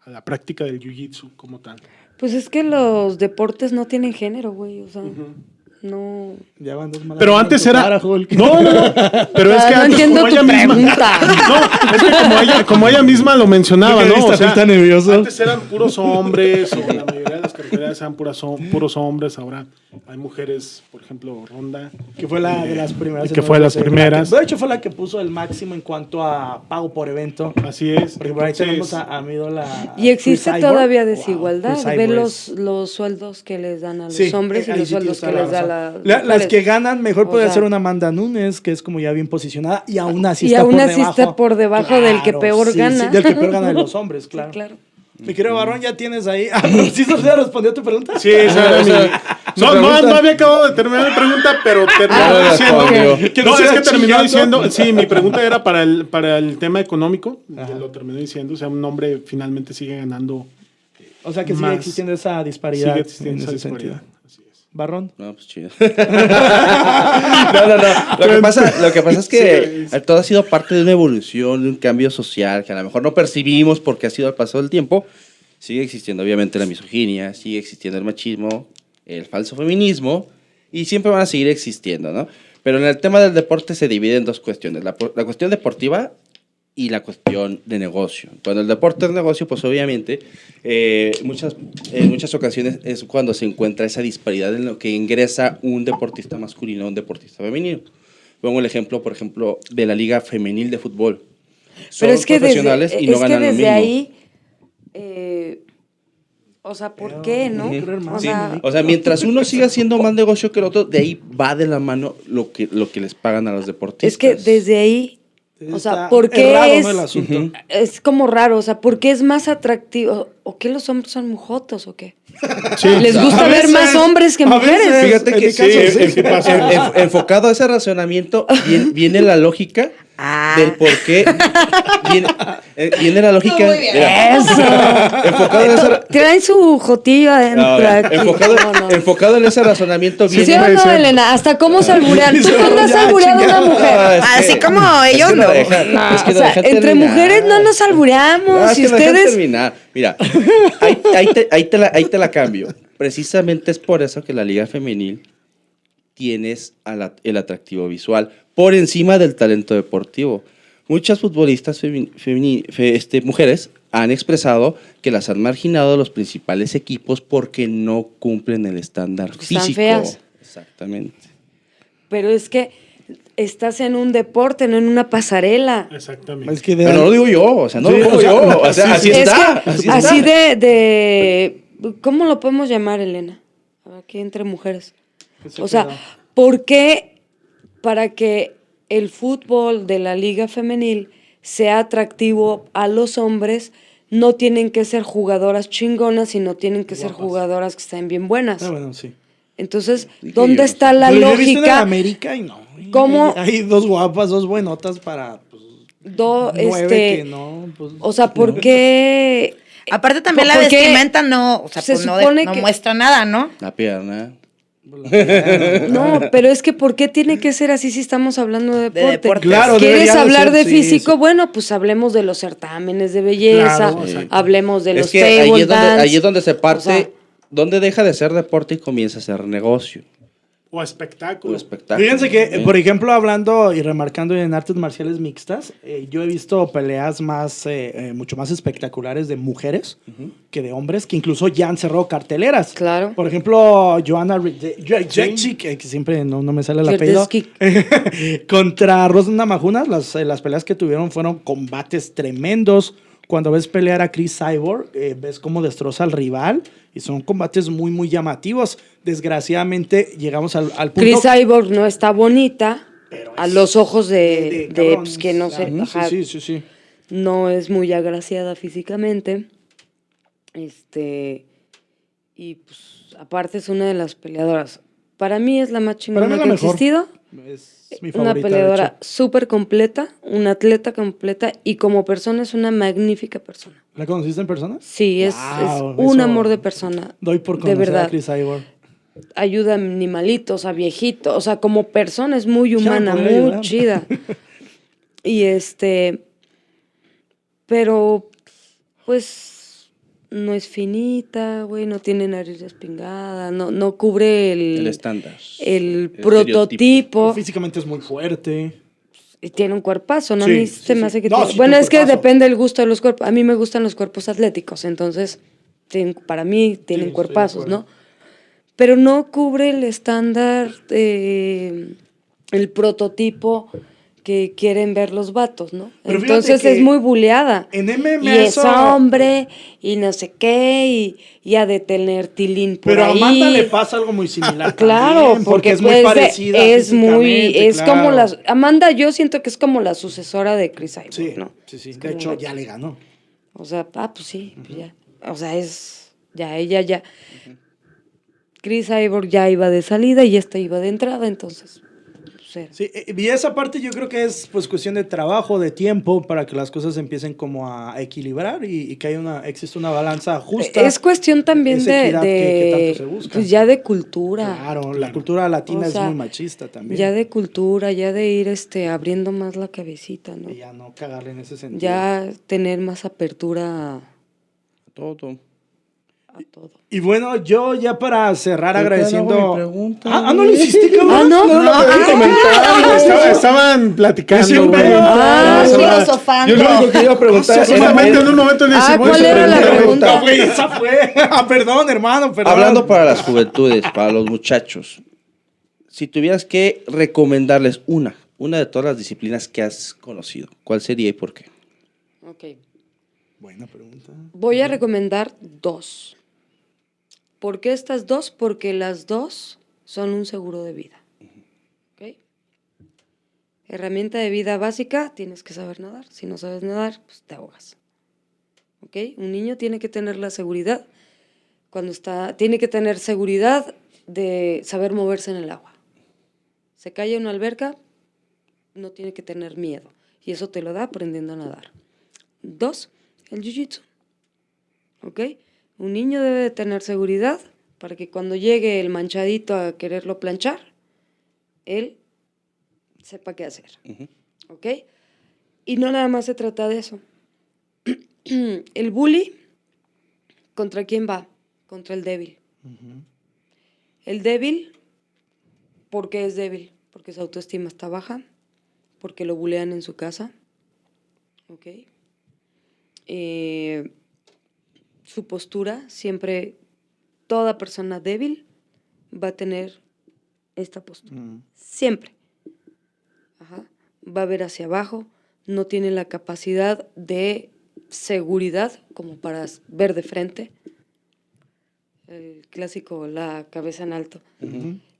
la práctica del jiu-jitsu como tal? Pues es que los deportes no tienen género, güey. O sea, no. Ya van dos malas Pero antes era... Hulk. No, no, no. Pero es que no antes entiendo como tu ella misma... pregunta. No, es que como ella, como ella misma lo mencionaba, ¿Por qué ¿no? nervioso? antes eran puros hombres, o la mayoría de las carreras eran puras, puros hombres, ahora hay mujeres, por ejemplo, Ronda. Que fue la de las primeras. Que fue de las primeras. de hecho, fue la que puso el máximo en cuanto a pago por evento. Así es. Porque por ahí Entonces, tenemos a, a mi ídola. Y existe todavía desigualdad. Ve los, los sueldos que les dan a los Sí, hombres y ahí los sueldos que les la da razón. La. La- Las que ganan mejor O puede sea, ser una Amanda Nunes, que es como ya bien posicionada, y aún así Y está aún por así debajo. está por debajo del que peor sí, sí, gana. del que peor gana de los hombres, Sí, claro. claro. Mi querido Barrón, ya tienes ahí. Ah, pero sí, ya respondió a tu pregunta. Sí, esa su No, no, no había acabado de terminar mi pregunta, pero terminó Ah, diciendo. Que No, es que terminó diciendo. Sí, mi pregunta era para el, para el tema económico. Lo terminó diciendo. O sea, un hombre finalmente sigue ganando. O sea que sigue Más. existiendo esa disparidad Sigue existiendo en esa disparidad. sentido. Barrón. No, pues chido. no, no, no. Lo que pasa, lo que pasa es que Sí. todo ha sido parte de una evolución, de un cambio social que a lo mejor no percibimos porque ha sido al paso del tiempo. Sigue existiendo, obviamente, la misoginia, sigue existiendo el machismo, el falso feminismo y siempre van a seguir existiendo, ¿no? Pero en el tema del deporte se divide en dos cuestiones: la cuestión deportiva y la cuestión de negocio. Cuando el deporte es negocio, pues obviamente eh, muchas, en muchas ocasiones es cuando se encuentra esa disparidad en lo que ingresa un deportista masculino o un deportista femenino. Pongo el ejemplo, por ejemplo, de la liga femenil de fútbol. Son Pero es que desde, profesionales y no es que ganan lo desde mismo. ahí. eh, o sea, ¿por qué, no? O Sí, sea, o sea, mientras uno siga haciendo más negocio que el otro, de ahí va de la mano lo que, lo que les pagan a los deportistas. es que desde ahí. O sea, ¿por qué es, ¿no? el asunto. es como raro? O sea, ¿por qué es más atractivo? ¿O qué los hombres son mujotos o qué? Sí. ¿Les gusta A ver veces, más hombres que mujeres? veces. Fíjate que mi sí, caso, en- sí. en- Sí pasa. en- en- enfocado a ese razonamiento, viene, viene la lógica Ah. del por qué. Viene, eh, viene la lógica. Muy bien. mira, Eso. enfocado en ese. Traen su jotillo adentro no, aquí. enfocado, No, no. enfocado en ese razonamiento ¿Sí, viene. o no, ser. Elena? Hasta cómo se alburean. ¿Tú Sí, cuándo has albureado a una mujer? No, es Así que- como es que ellos no no. dejan- No, es que o no sea, entre terminar. mujeres no nos albureamos. No, es y que no dejan ustedes. terminar. Mira, ahí, ahí te, ahí te la, ahí te la cambio. Precisamente es por eso que la liga femenil tienes la- el atractivo visual por encima del talento deportivo. Muchas futbolistas femi- fe- este, mujeres han expresado que las han marginado los principales equipos porque no cumplen el estándar están físico. feas. Exactamente. Pero es que estás en un deporte, no en una pasarela. Exactamente. Es que de- Pero no lo digo yo, o sea, no Sí, lo pongo o sea, yo. O sea, sí, así sí. es está. que así de, de. ¿Cómo lo podemos llamar, Elena? Aquí entre mujeres. se O sea. ¿por qué para que el fútbol de la liga femenil sea atractivo a los hombres, no tienen que ser jugadoras chingonas, sino tienen que ser jugadoras que estén bien buenas? Ah, bueno, sí. Entonces, ¿dónde está la Pero yo he visto en lógica? América y no. Hay dos guapas, dos buenotas para pues, Do- nueve este, que no. pues, O sea, ¿por qué? Aparte también ¿Por la vestimenta no, o sea, se pues no, de- no que- muestra nada, ¿no? La pierna. No, pero es que ¿por qué tiene que ser así si estamos hablando de De deporte? deportes. Claro, ¿Quieres de hablar ser, de físico? sí. Bueno, pues hablemos de los certámenes de belleza, Claro, hablemos de los es que ahí table es, donde, ahí es donde se parte O sea, ¿Dónde deja de ser deporte y comienza a ser negocio O espectáculo. o espectáculo? Fíjense que, por ejemplo, hablando y remarcando en artes marciales mixtas, eh, yo he visto peleas más, eh, eh, mucho más espectaculares de mujeres que de hombres, que incluso ya han cerrado carteleras. Claro. Por ejemplo, Joanna Jacek, que que siempre no, no me sale el apellido, contra Rosna Namajunas, las, eh, las peleas que tuvieron fueron combates tremendos. Cuando ves pelear a Chris Cyborg, eh, ves cómo destroza al rival y son combates muy, muy llamativos. Desgraciadamente, llegamos al, al punto... Chris Cyborg no está bonita Pero a los ojos de, de- de, de cabrón, pues, que no sé, Sí, sí, sí, sí. no es muy agraciada físicamente. Este, y pues aparte es una de las peleadoras. Para mí es la más chingona que ha existido. Es mi Una favorita, de peleadora súper completa, una atleta completa y como persona es una magnífica persona. ¿La conociste en persona? Sí, es, Wow, es un amor de persona. Doy por de conocer verdad. a Chris Cyborg. Ayuda a animalitos, a viejitos, o sea, como persona es muy humana, muy ayudar. chida. Y este, pero pues no es finita, güey, no tiene nariz respingada, no, no cubre el, El estándar. el prototipo. Físicamente es muy fuerte. Y tiene un cuerpazo, ¿no? Sí, a mí sí, se me hace que No, tiene- sí, Bueno, es que depende del gusto de los cuerpos. A mí me gustan los cuerpos atléticos, entonces para mí tienen cuerpazos. ¿no? Pero no cubre el estándar, eh, el prototipo que quieren ver los vatos, ¿no? Pero Entonces es muy buleada. en MMA y es eso- hombre, y no sé qué, y, y ha de tener tilín por Pero a ahí. Amanda le pasa algo muy similar. Claro, también, porque, es muy pues, parecida. es muy, es como la, Amanda yo siento que es como la sucesora de Chris Cyborg, Sí, ¿no? sí, sí. Es De hecho, ya le ganó. O sea, ah, pues sí, pues ya. O sea, es, ya, ella ya. Chris Cyborg ya iba de salida y esta iba de entrada, entonces, era. Sí, eh, y esa parte yo creo que es pues cuestión de trabajo, de tiempo, para que las cosas empiecen como a equilibrar y, y que haya una, existe una balanza justa. Es cuestión también de, equidad que- que de- tanto se busca. pues ya de cultura. Claro, la cultura latina O sea, es muy machista también. Ya de cultura, ya de ir este abriendo más la cabecita, ¿no? Y ya no cagarle en ese sentido. Ya tener más apertura a, Todo. A todo. Y bueno, yo ya para cerrar no agradeciendo. pregunta, ah, ah, no lo hiciste, cabrón. Ah, no. no, Ah, pedí comentario. Estaba- estaban platicando, güey. Ah, Ah, filosofando. Yo lo único que iba a preguntar en un momento le Ah, ¿cuál eso, era la pregunta? No, güey, esa fue. Ah, perdón, hermano, perdón. Hablando para las juventudes, para los muchachos, si tuvieras que recomendarles una, una de todas las disciplinas que has conocido, ¿cuál sería y por qué? Ok. Buena pregunta. Voy a recomendar dos. ¿Por qué estas dos? Porque las dos son un seguro de vida. ¿Ok? Herramienta de vida básica, tienes que saber nadar. Si no sabes nadar, pues te ahogas. ¿Ok? Un niño tiene que tener la seguridad, cuando está, tiene que tener seguridad de saber moverse en el agua. Se cae en una alberca, no tiene que tener miedo. Y eso te lo da aprendiendo a nadar. Dos, el jiu-jitsu. ¿Ok? Un niño debe de tener seguridad para que cuando llegue el manchadito a quererlo planchar, él sepa qué hacer. ¿Ok? Y no nada más se trata de eso. el bully, ¿contra quién va? Contra el débil. El débil, ¿por qué es débil? Porque su autoestima está baja, porque lo bulean en su casa. ¿Ok? Eh, su postura, siempre toda persona débil va a tener esta postura. Siempre. Ajá. Va a ver hacia abajo, no tiene la capacidad de seguridad como para ver de frente. El clásico, la cabeza en alto.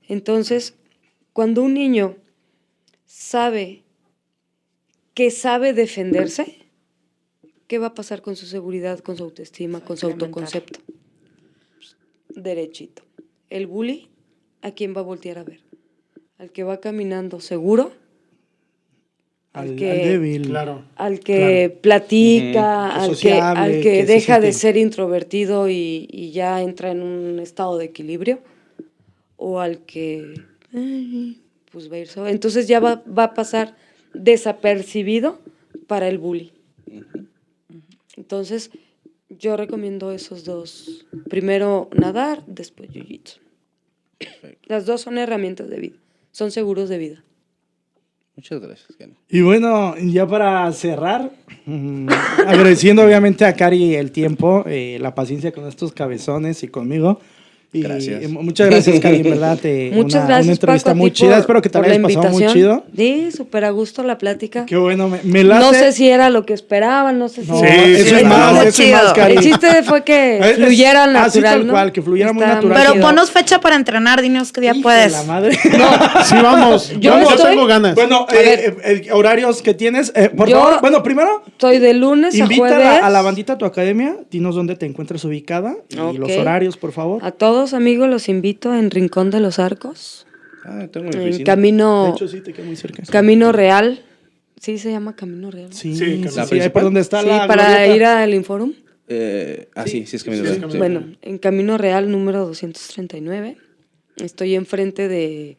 Entonces, cuando un niño sabe que sabe defenderse, ¿qué va a pasar con su seguridad, con su autoestima, con su autoconcepto? Derechito. El bully, ¿a quién va a voltear a ver? Al que va caminando seguro, Al, que- al débil. Claro. al que platica, al, que, Sociable, al que, que se deja de ser introvertido y, y ya entra en un estado de equilibrio, o al que pues va a ir solo. Entonces ya va, va a pasar desapercibido para el bully. Entonces, Yo recomiendo esos dos. Primero nadar, después jiu-jitsu. Las dos son herramientas de vida. Son seguros de vida. Muchas gracias. Y bueno, ya para cerrar, mm, agradeciendo obviamente a Cari el tiempo, eh, la paciencia con estos cabezones y conmigo. Y, Gracias. muchas gracias, Cari, en verdad. Muchas una, gracias, Una entrevista Paco, muy chida. por- Espero que te la la hayas pasado muy chido. Sí, súper a gusto la plática. Qué bueno, me, me late. No sé si era lo que esperaban, no sé si... No, Sí, eso sí, es más, eso es más. Cari. El chiste fue que Es- fluyera así natural, tal ¿no? cual, que fluyera muy natural. Pero ponos fecha para entrenar, dinos qué día Hijo de puedes. la madre. Sí, vamos. Yo estoy- tengo ganas. Bueno, eh, eh, eh, horarios que tienes. eh, por Yo- favor, bueno, primero, Estoy de lunes a invita a jueves. la, a la bandita a tu academia. Dinos dónde te encuentras ubicada y los horarios, por favor. A todos, amigos, los invito en Rincón de los Arcos. Ah, tengo mi En oficina. De Camino, hecho, sí, te queda muy cerca. Camino Real. Sí, se llama Camino Real. Sí, Sí, sí, la sí, ahí principal. por donde está Sí, la para glorieta. ir al Inforum. Eh, ah, sí, sí, es Sí, dio- es sí. Bueno, en Camino Real número 239. Estoy enfrente de...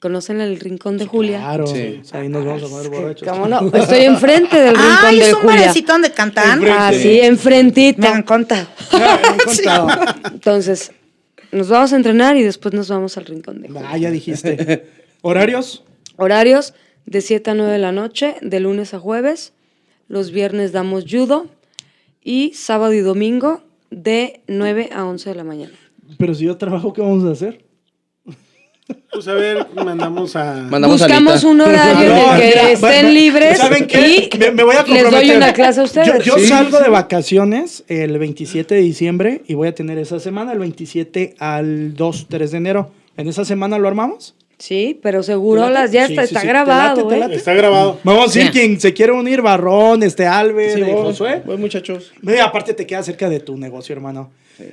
¿Conocen el Rincón de Julia? Claro, Sí. ahí nos vamos a poner borrachos. ¿Cómo no? Estoy enfrente del Rincón Ay, de es un Julia. barecito donde cantan. Enfrente. Ah, sí, enfrentito. Me han contado. Me han contado. Entonces, nos vamos a entrenar y después nos vamos al Rincón de. Ah, ya dijiste. ¿Horarios? Horarios de 7 a 9 de la noche, de lunes a jueves. Los viernes damos judo. Y sábado y domingo de 9 a 11 de la mañana. Pero si yo trabajo, ¿qué vamos a hacer? Pues a ver, mandamos a. Mandamos a Buscamos Anita. un horario No, en el que mira, estén bueno, libres ¿Saben qué? y Me, me voy a les doy comprometer. una clase a ustedes. Yo, yo Sí. salgo de vacaciones el 27 de diciembre y voy a tener esa semana, el 27 al 2, 3 de enero. ¿En esa semana lo armamos? Sí, pero seguro las ya Sí, está, sí, está sí. ¿Te grabado, late, te ¿eh? late? Está grabado. Vamos a decir quien se quiere unir, Barrón, este Albert, eh, Josué. voy, muchachos. Ve, aparte te queda cerca de tu negocio, hermano.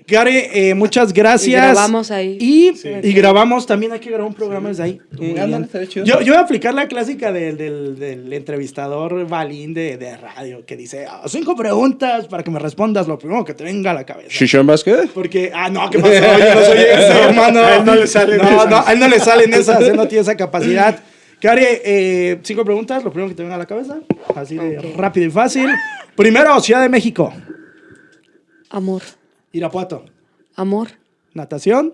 Gary, eh, muchas gracias. Y grabamos ahí. Y, y grabamos, también hay que grabar un programa desde ahí. Ándale, chido. Yo, yo voy a aplicar la clásica del, del, del entrevistador Balín de, de radio que dice, "Ah, cinco preguntas para que me respondas lo primero que te venga a la cabeza. ¿Shishon Basket? Porque, ah, no, ¿qué pasó? Yo no soy ese, hermano. A él no le salen no, esas. No, a él no le salen esas, él no tiene esa capacidad. Cari, eh, cinco preguntas, lo primero que te venga a la cabeza. Así de rápido y fácil. Primero, Ciudad de México. Amor, Irapuato. amor. Natación.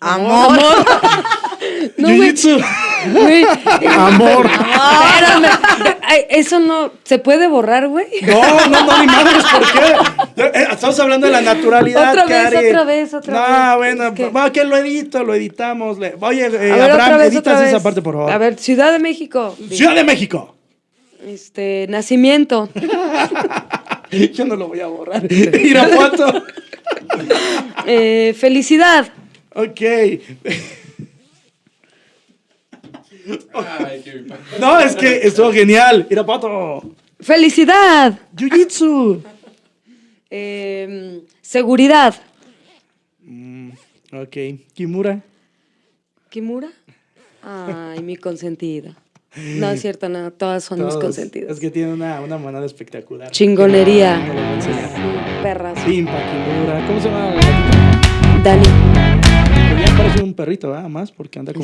Amor. No. Jiu-jitsu. Güey, Amor. espérame. Ay, Eso no, ¿se puede borrar, güey? No, no, no, ni madres, ¿por qué? Eh, Estamos hablando de la naturalidad, Otra vez, otra vez, otra no, vez. bueno, Es que- lo edito, lo editamos. le- Oye, eh, A ver, Abraham, otra editas vez. esa parte, por favor. A ver, Ciudad de México. Ciudad de México. Este, nacimiento. Yo no lo voy a borrar. Irapuato. Eh, felicidad. Ok. No, es que estuvo genial. Irapuato. Felicidad. Jiu-Jitsu. Eh, seguridad. Ok. Kimura. ¿Kimura? Ay, mi consentida. No es cierto, no, todas son mis Todos. consentidas. Es que tiene una, una manada espectacular. Chingonería. No lo voy a enseñar. Perras. Pimpa, Kimura. ¿Cómo se llama? Dani. Pero ya parece un perrito, ¿verdad? Más porque anda con